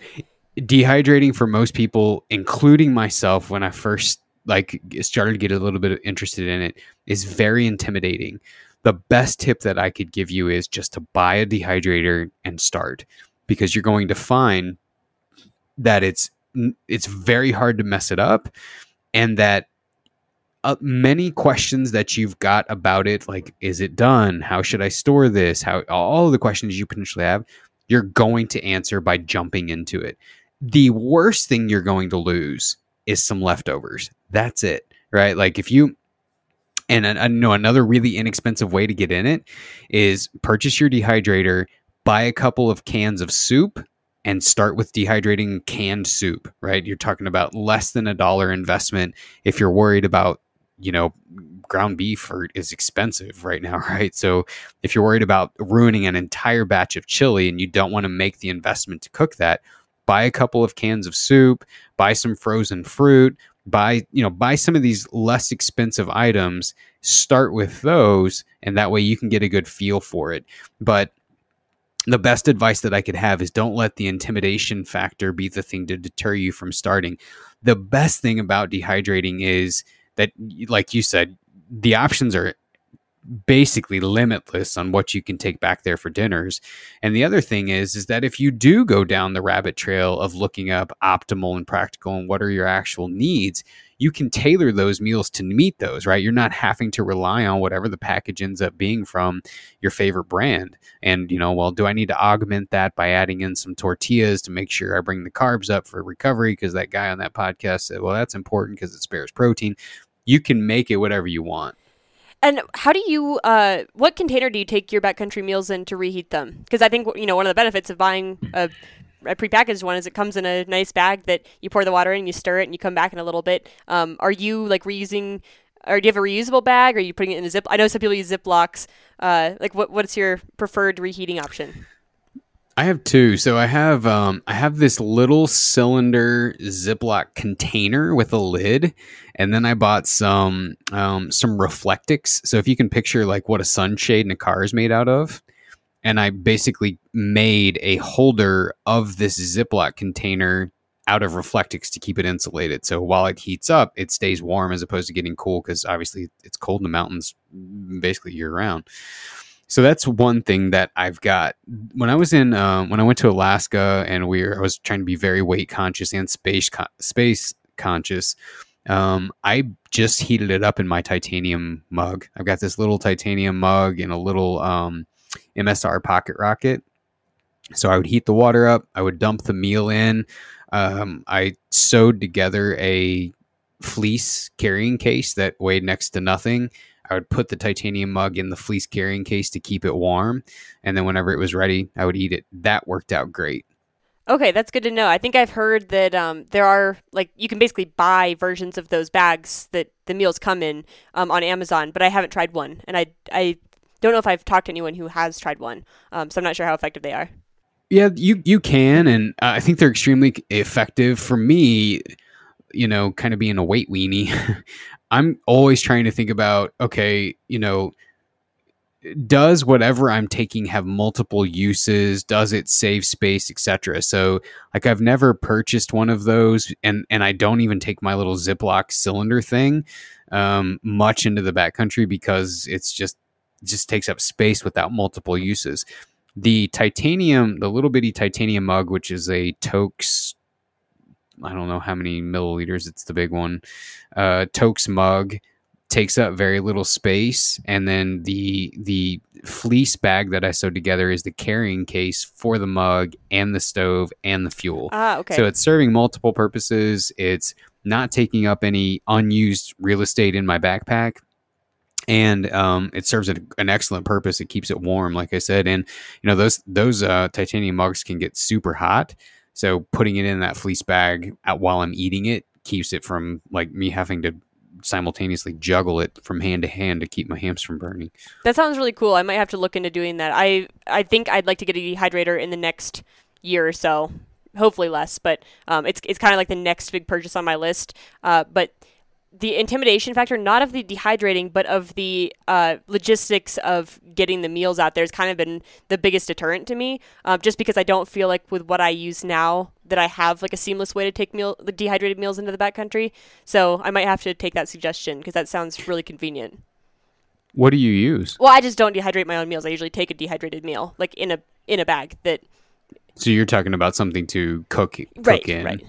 Dehydrating for most people, including myself, when I first like started to get a little bit interested in it, is very intimidating. the best tip that I could give you is just to buy a dehydrator and start because you're going to find that it's it's very hard to mess it up and that uh, many questions that you've got about it like is it done? How should i store this? How all of the questions you potentially have you're going to answer by jumping into it the worst thing you're going to lose is some leftovers that's it right like if you and I know another really inexpensive way to get in it is purchase your dehydrator, buy a couple of cans of soup, and start with dehydrating canned soup, right? You're talking about less than a dollar investment if you're worried about, you know, ground beef is expensive right now, right? So if you're worried about ruining an entire batch of chili and you don't want to make the investment to cook that, buy a couple of cans of soup, buy some frozen fruit, buy you know buy some of these less expensive items start with those and that way you can get a good feel for it but the best advice that I could have is don't let the intimidation factor be the thing to deter you from starting. The best thing about dehydrating is that, like you said, the options are basically limitless on what you can take back there for dinners. And the other thing is is that if you do go down the rabbit trail of looking up optimal and practical and what are your actual needs, you can tailor those meals to meet those, right? You're not having to rely on whatever the package ends up being from your favorite brand. And, you know, well, do I need to augment that by adding in some tortillas to make sure I bring the carbs up for recovery? Because that guy on that podcast said, well, that's important because it spares protein. You can make it whatever you want. And how do you, uh, what container do you take your backcountry meals in to reheat them? Because I think, you know, one of the benefits of buying a, a, prepackaged one is it comes in a nice bag that you pour the water in, you stir it, and you come back in a little bit. Um, are you like reusing, or do you have a reusable bag? Or are you putting it in a zip? I know some people use Ziplocs. Uh, like, what what's your preferred reheating option? I have two. So I have um, I have this little cylinder Ziploc container with a lid, and then I bought some um, some Reflectix. So if you can picture like what a sunshade in a car is made out of, and I basically made a holder of this Ziploc container out of Reflectix to keep it insulated. So while it heats up, it stays warm as opposed to getting cool because obviously it's cold in the mountains basically year round. So that's one thing that I've got. When I was in, um, when I went to Alaska, and we were, I was trying to be very weight conscious and space space conscious. Um, I just heated it up in my titanium mug. I've got this little titanium mug and a little um, MSR pocket rocket. So I would heat the water up. I would dump the meal in. Um, I sewed together a fleece carrying case that weighed next to nothing. I would put the titanium mug in the fleece carrying case to keep it warm. And then whenever it was ready, I would eat it. That worked out great. Okay, that's good to know. I think I've heard that um, there are like you can basically buy versions of those bags that the meals come in um, on Amazon, but I haven't tried one, and I I don't know if I've talked to anyone who has tried one, um, so I'm not sure how effective they are. Yeah, you you can, and uh, I think they're extremely effective. For me, you know, kind of being a weight weenie, I'm always trying to think about, okay, you know, does whatever I'm taking have multiple uses? Does it save space, etc.? So, like, I've never purchased one of those, and and I don't even take my little Ziploc cylinder thing um, much into the backcountry because it's just just takes up space without multiple uses. The titanium, the little bitty titanium mug, which is a Toaks I don't know how many milliliters. It's the big one. Uh, Toaks mug takes up very little space, and then the the fleece bag that I sewed together is the carrying case for the mug and the stove and the fuel. Ah, okay. So it's serving multiple purposes. It's not taking up any unused real estate in my backpack and um, it serves an, an, excellent purpose. It keeps it warm, like I said, and you know those those uh, titanium mugs can get super hot, so putting it in that fleece bag while I'm eating it keeps it from like me having to simultaneously juggle it from hand to hand to keep my hands from burning. That sounds really cool. I might have to look into doing that. I I think I'd like to get a dehydrator in the next year or so. Hopefully less, but um, it's it's kind of like the next big purchase on my list. Uh, but the intimidation factor, not of the dehydrating, but of the uh, logistics of getting the meals out there, has kind of been the biggest deterrent to me. Uh, just because I don't feel like with what I use now that I have like a seamless way to take meal the dehydrated meals into the backcountry. So I might have to take that suggestion because that sounds really convenient. What do you use? Well, I just don't dehydrate my own meals. I usually take a dehydrated meal, like in a in a bag that. So you're talking about something to cook, cook Right, in. right.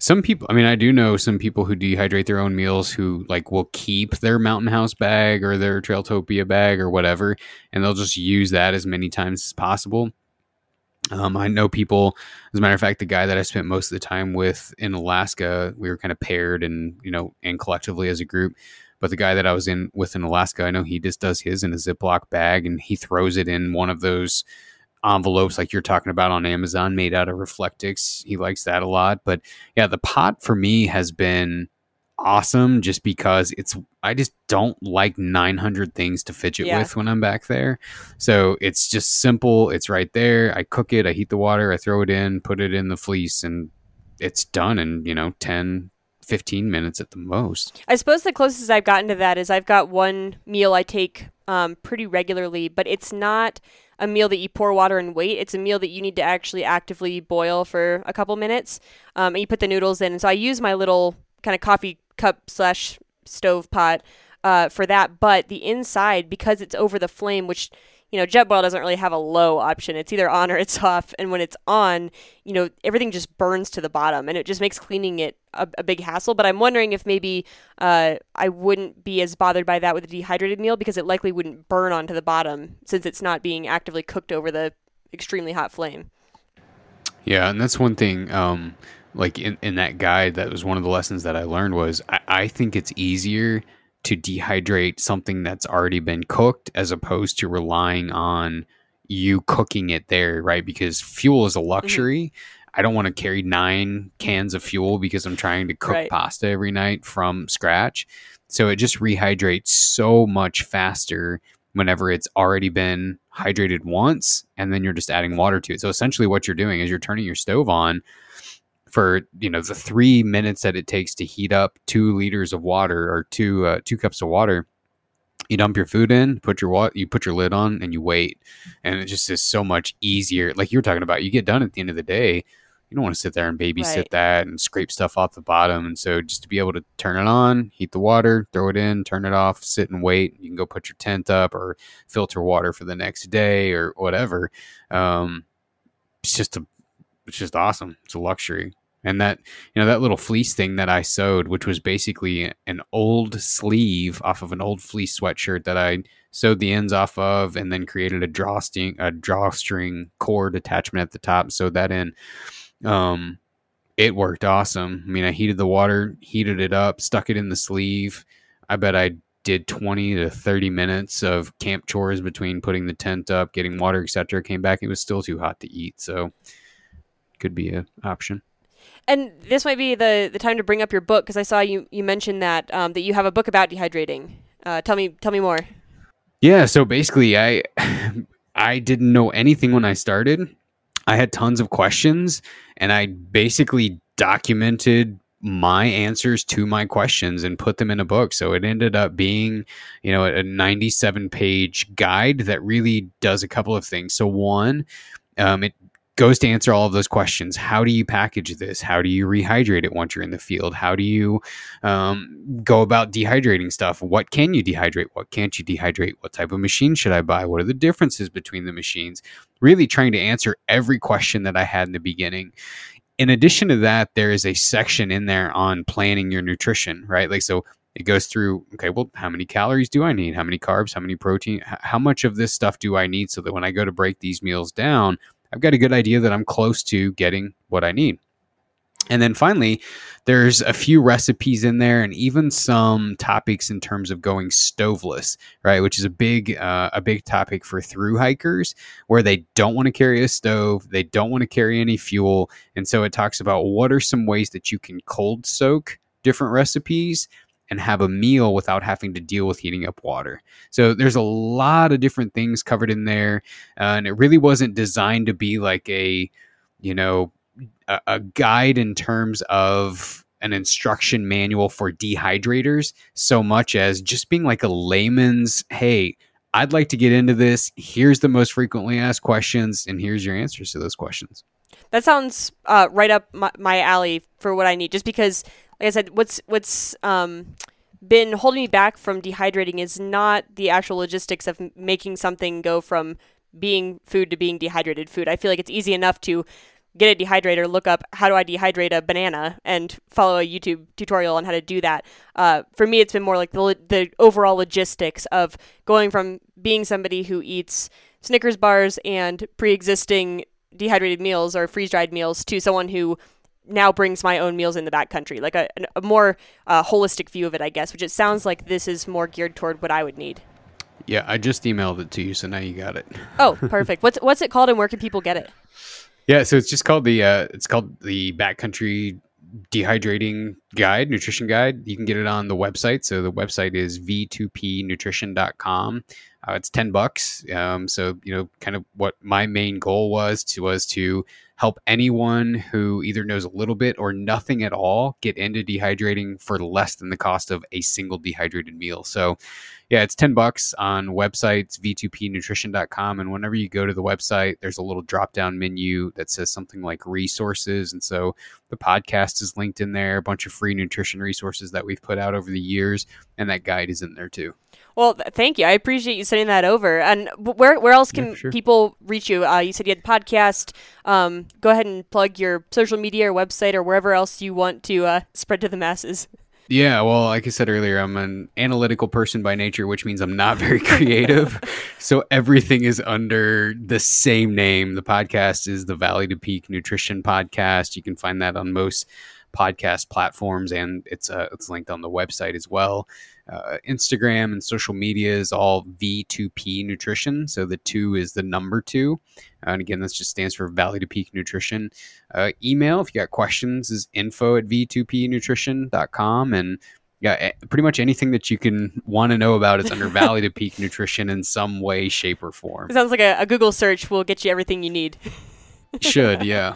Some people, I mean, I do know some people who dehydrate their own meals who like will keep their Mountain House bag or their Trailtopia bag or whatever, and they'll just use that as many times as possible. Um, I know people, as a matter of fact, the guy that I spent most of the time with in Alaska, we were kind of paired and, you know, and collectively as a group. But the guy that I was in with in Alaska, I know he just does his in a Ziploc bag and he throws it in one of those envelopes like you're talking about on Amazon made out of Reflectix. He likes that a lot. But yeah, the pot for me has been awesome just because it's I just don't like 900 things to fidget Yeah. with when I'm back there. So it's just simple. It's right there. I cook it, I heat the water, I throw it in, put it in the fleece and it's done in, you know, 10 15 minutes at the most. I suppose the closest I've gotten to that is I've got one meal I take um, pretty regularly, but it's not a meal that you pour water and wait. It's a meal that you need to actually actively boil for a couple minutes. Um, and you put the noodles in. And so I use my little kind of coffee cup slash stove pot uh, for that. But the inside, because it's over the flame, which you know, Jetboil doesn't really have a low option. It's either on or it's off. And when it's on, you know, everything just burns to the bottom and it just makes cleaning it a, a big hassle. But I'm wondering if maybe uh, I wouldn't be as bothered by that with a dehydrated meal because it likely wouldn't burn onto the bottom since it's not being actively cooked over the extremely hot flame. Yeah, and that's one thing. Um, like in, in that guide, that was one of the lessons that I learned was I, I think it's easier to dehydrate something that's already been cooked as opposed to relying on you cooking it there, right? Because fuel is a mm-hmm. luxury. I don't want to carry nine cans of fuel because I'm trying to cook Right. pasta every night from scratch. So it just rehydrates so much faster whenever it's already been hydrated once and then you're just adding water to it. So essentially what you're doing is you're turning your stove on for, you know, the 3 minutes that it takes to heat up 2 liters of water or 2 uh, 2 cups of water. You dump your food in, put your wa- you put your lid on and you wait. And it just is so much easier. Like you were talking about, you get done at the end of the day. You don't want to sit there and babysit Right. that and scrape stuff off the bottom. And so just to be able to turn it on, heat the water, throw it in, turn it off, sit and wait. You can go put your tent up or filter water for the next day or whatever. Um, it's just a, it's just awesome. It's a luxury. And that, you know, that little fleece thing that I sewed, which was basically an old sleeve off of an old fleece sweatshirt that I sewed the ends off of and then created a drawstring, a drawstring cord attachment at the top, sewed that in. Um, it worked awesome. I mean, I heated the water, heated it up, stuck it in the sleeve. I bet I did 20 to 30 minutes of camp chores between putting the tent up, getting water, etc. Came back, it was still too hot to eat, so could be an option. And this might be the, the time to bring up your book because I saw you, you mentioned that um, that you have a book about dehydrating. Uh, tell me tell me more. Yeah, so basically I I didn't know anything when I started. I had tons of questions and I basically documented my answers to my questions and put them in a book. So it ended up being, you know, a 97 page guide that really does a couple of things. So one, um, it goes to answer all of those questions. How do you package this? How do you rehydrate it once you're in the field? How do you um, go about dehydrating stuff? What can you dehydrate? What can't you dehydrate? What type of machine should I buy? What are the differences between the machines? Really trying to answer every question that I had in the beginning. In addition to that, there is a section in there on planning your nutrition, right? Like, so it goes through, okay, well, how many calories do I need? How many carbs? How many protein? How much of this stuff do I need so that when I go to break these meals down, I've got a good idea that I'm close to getting what I need. And then finally, there's a few recipes in there and even some topics in terms of going stoveless, right? Which is a big uh, a big topic for through hikers where they don't want to carry a stove, they don't want to carry any fuel, and so it talks about what are some ways that you can cold soak different recipes and have a meal without having to deal with heating up water. So there's a lot of different things covered in there, uh, and it really wasn't designed to be like a, you know, a, a guide in terms of an instruction manual for dehydrators, so much as just being like a layman's, hey. I'd like to get into this. Here's the most frequently asked questions, and here's your answers to those questions. That sounds uh, right up my, my alley for what I need. Just because, like I said, what's what's um, been holding me back from dehydrating is not the actual logistics of making something go from being food to being dehydrated food. I feel like it's easy enough to get a dehydrator, look up how do I dehydrate a banana, and follow a YouTube tutorial on how to do that. Uh, for me, it's been more like the the overall logistics of going from being somebody who eats Snickers bars and pre-existing dehydrated meals or freeze-dried meals to someone who now brings my own meals in the backcountry, like a, a more uh, holistic view of it, I guess. Which it sounds like this is more geared toward what I would need. Yeah, I just emailed it to you, so now you got it. Oh, perfect. what's what's it called, and where can people get it? Yeah, so it's just called the uh, it's called the backcountry dehydrating guide, nutrition guide. You can get it on the website. So the website is v2pnutrition.com. Uh, it's 10 bucks. Um, so, you know, kind of what my main goal was to was to help anyone who either knows a little bit or nothing at all get into dehydrating for less than the cost of a single dehydrated meal. So, yeah, it's 10 bucks on websites, v2pnutrition.com. And whenever you go to the website, there's a little drop down menu that says something like resources. And so the podcast is linked in there, a bunch of free nutrition resources that we've put out over the years. And that guide is in there too. Well, th- thank you. I appreciate you sending that over. And where where else can yeah, sure. people reach you? Uh, you said you had a podcast. Um, go ahead and plug your social media or website or wherever else you want to uh, spread to the masses. Yeah, well, like I said earlier, I'm an analytical person by nature, which means I'm not very creative. so everything is under the same name. The podcast is the Valley to Peak Nutrition Podcast. You can find that on most podcast platforms, and it's uh, it's linked on the website as well. Uh, Instagram and social media is all V2P Nutrition. So the two is the number two. Uh, and again, this just stands for Valley to Peak Nutrition. Uh, email, if you got questions, is info at V2pnutrition.com. And yeah, pretty much anything that you can want to know about is under Valley to Peak Nutrition in some way, shape, or form. It sounds like a, a Google search will get you everything you need. Should, yeah.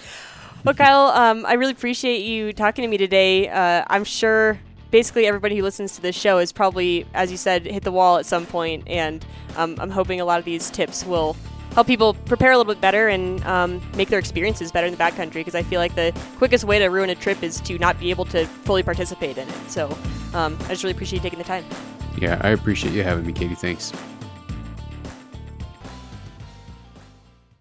Well, Kyle, um, I really appreciate you talking to me today. Uh, I'm sure basically everybody who listens to this show is probably, as you said, hit the wall at some point, and um, I'm hoping a lot of these tips will help people prepare a little bit better and um, make their experiences better in the backcountry because I feel like the quickest way to ruin a trip is to not be able to fully participate in it. So um, I just really appreciate you taking the time. Yeah, I appreciate you having me, Katie. Thanks.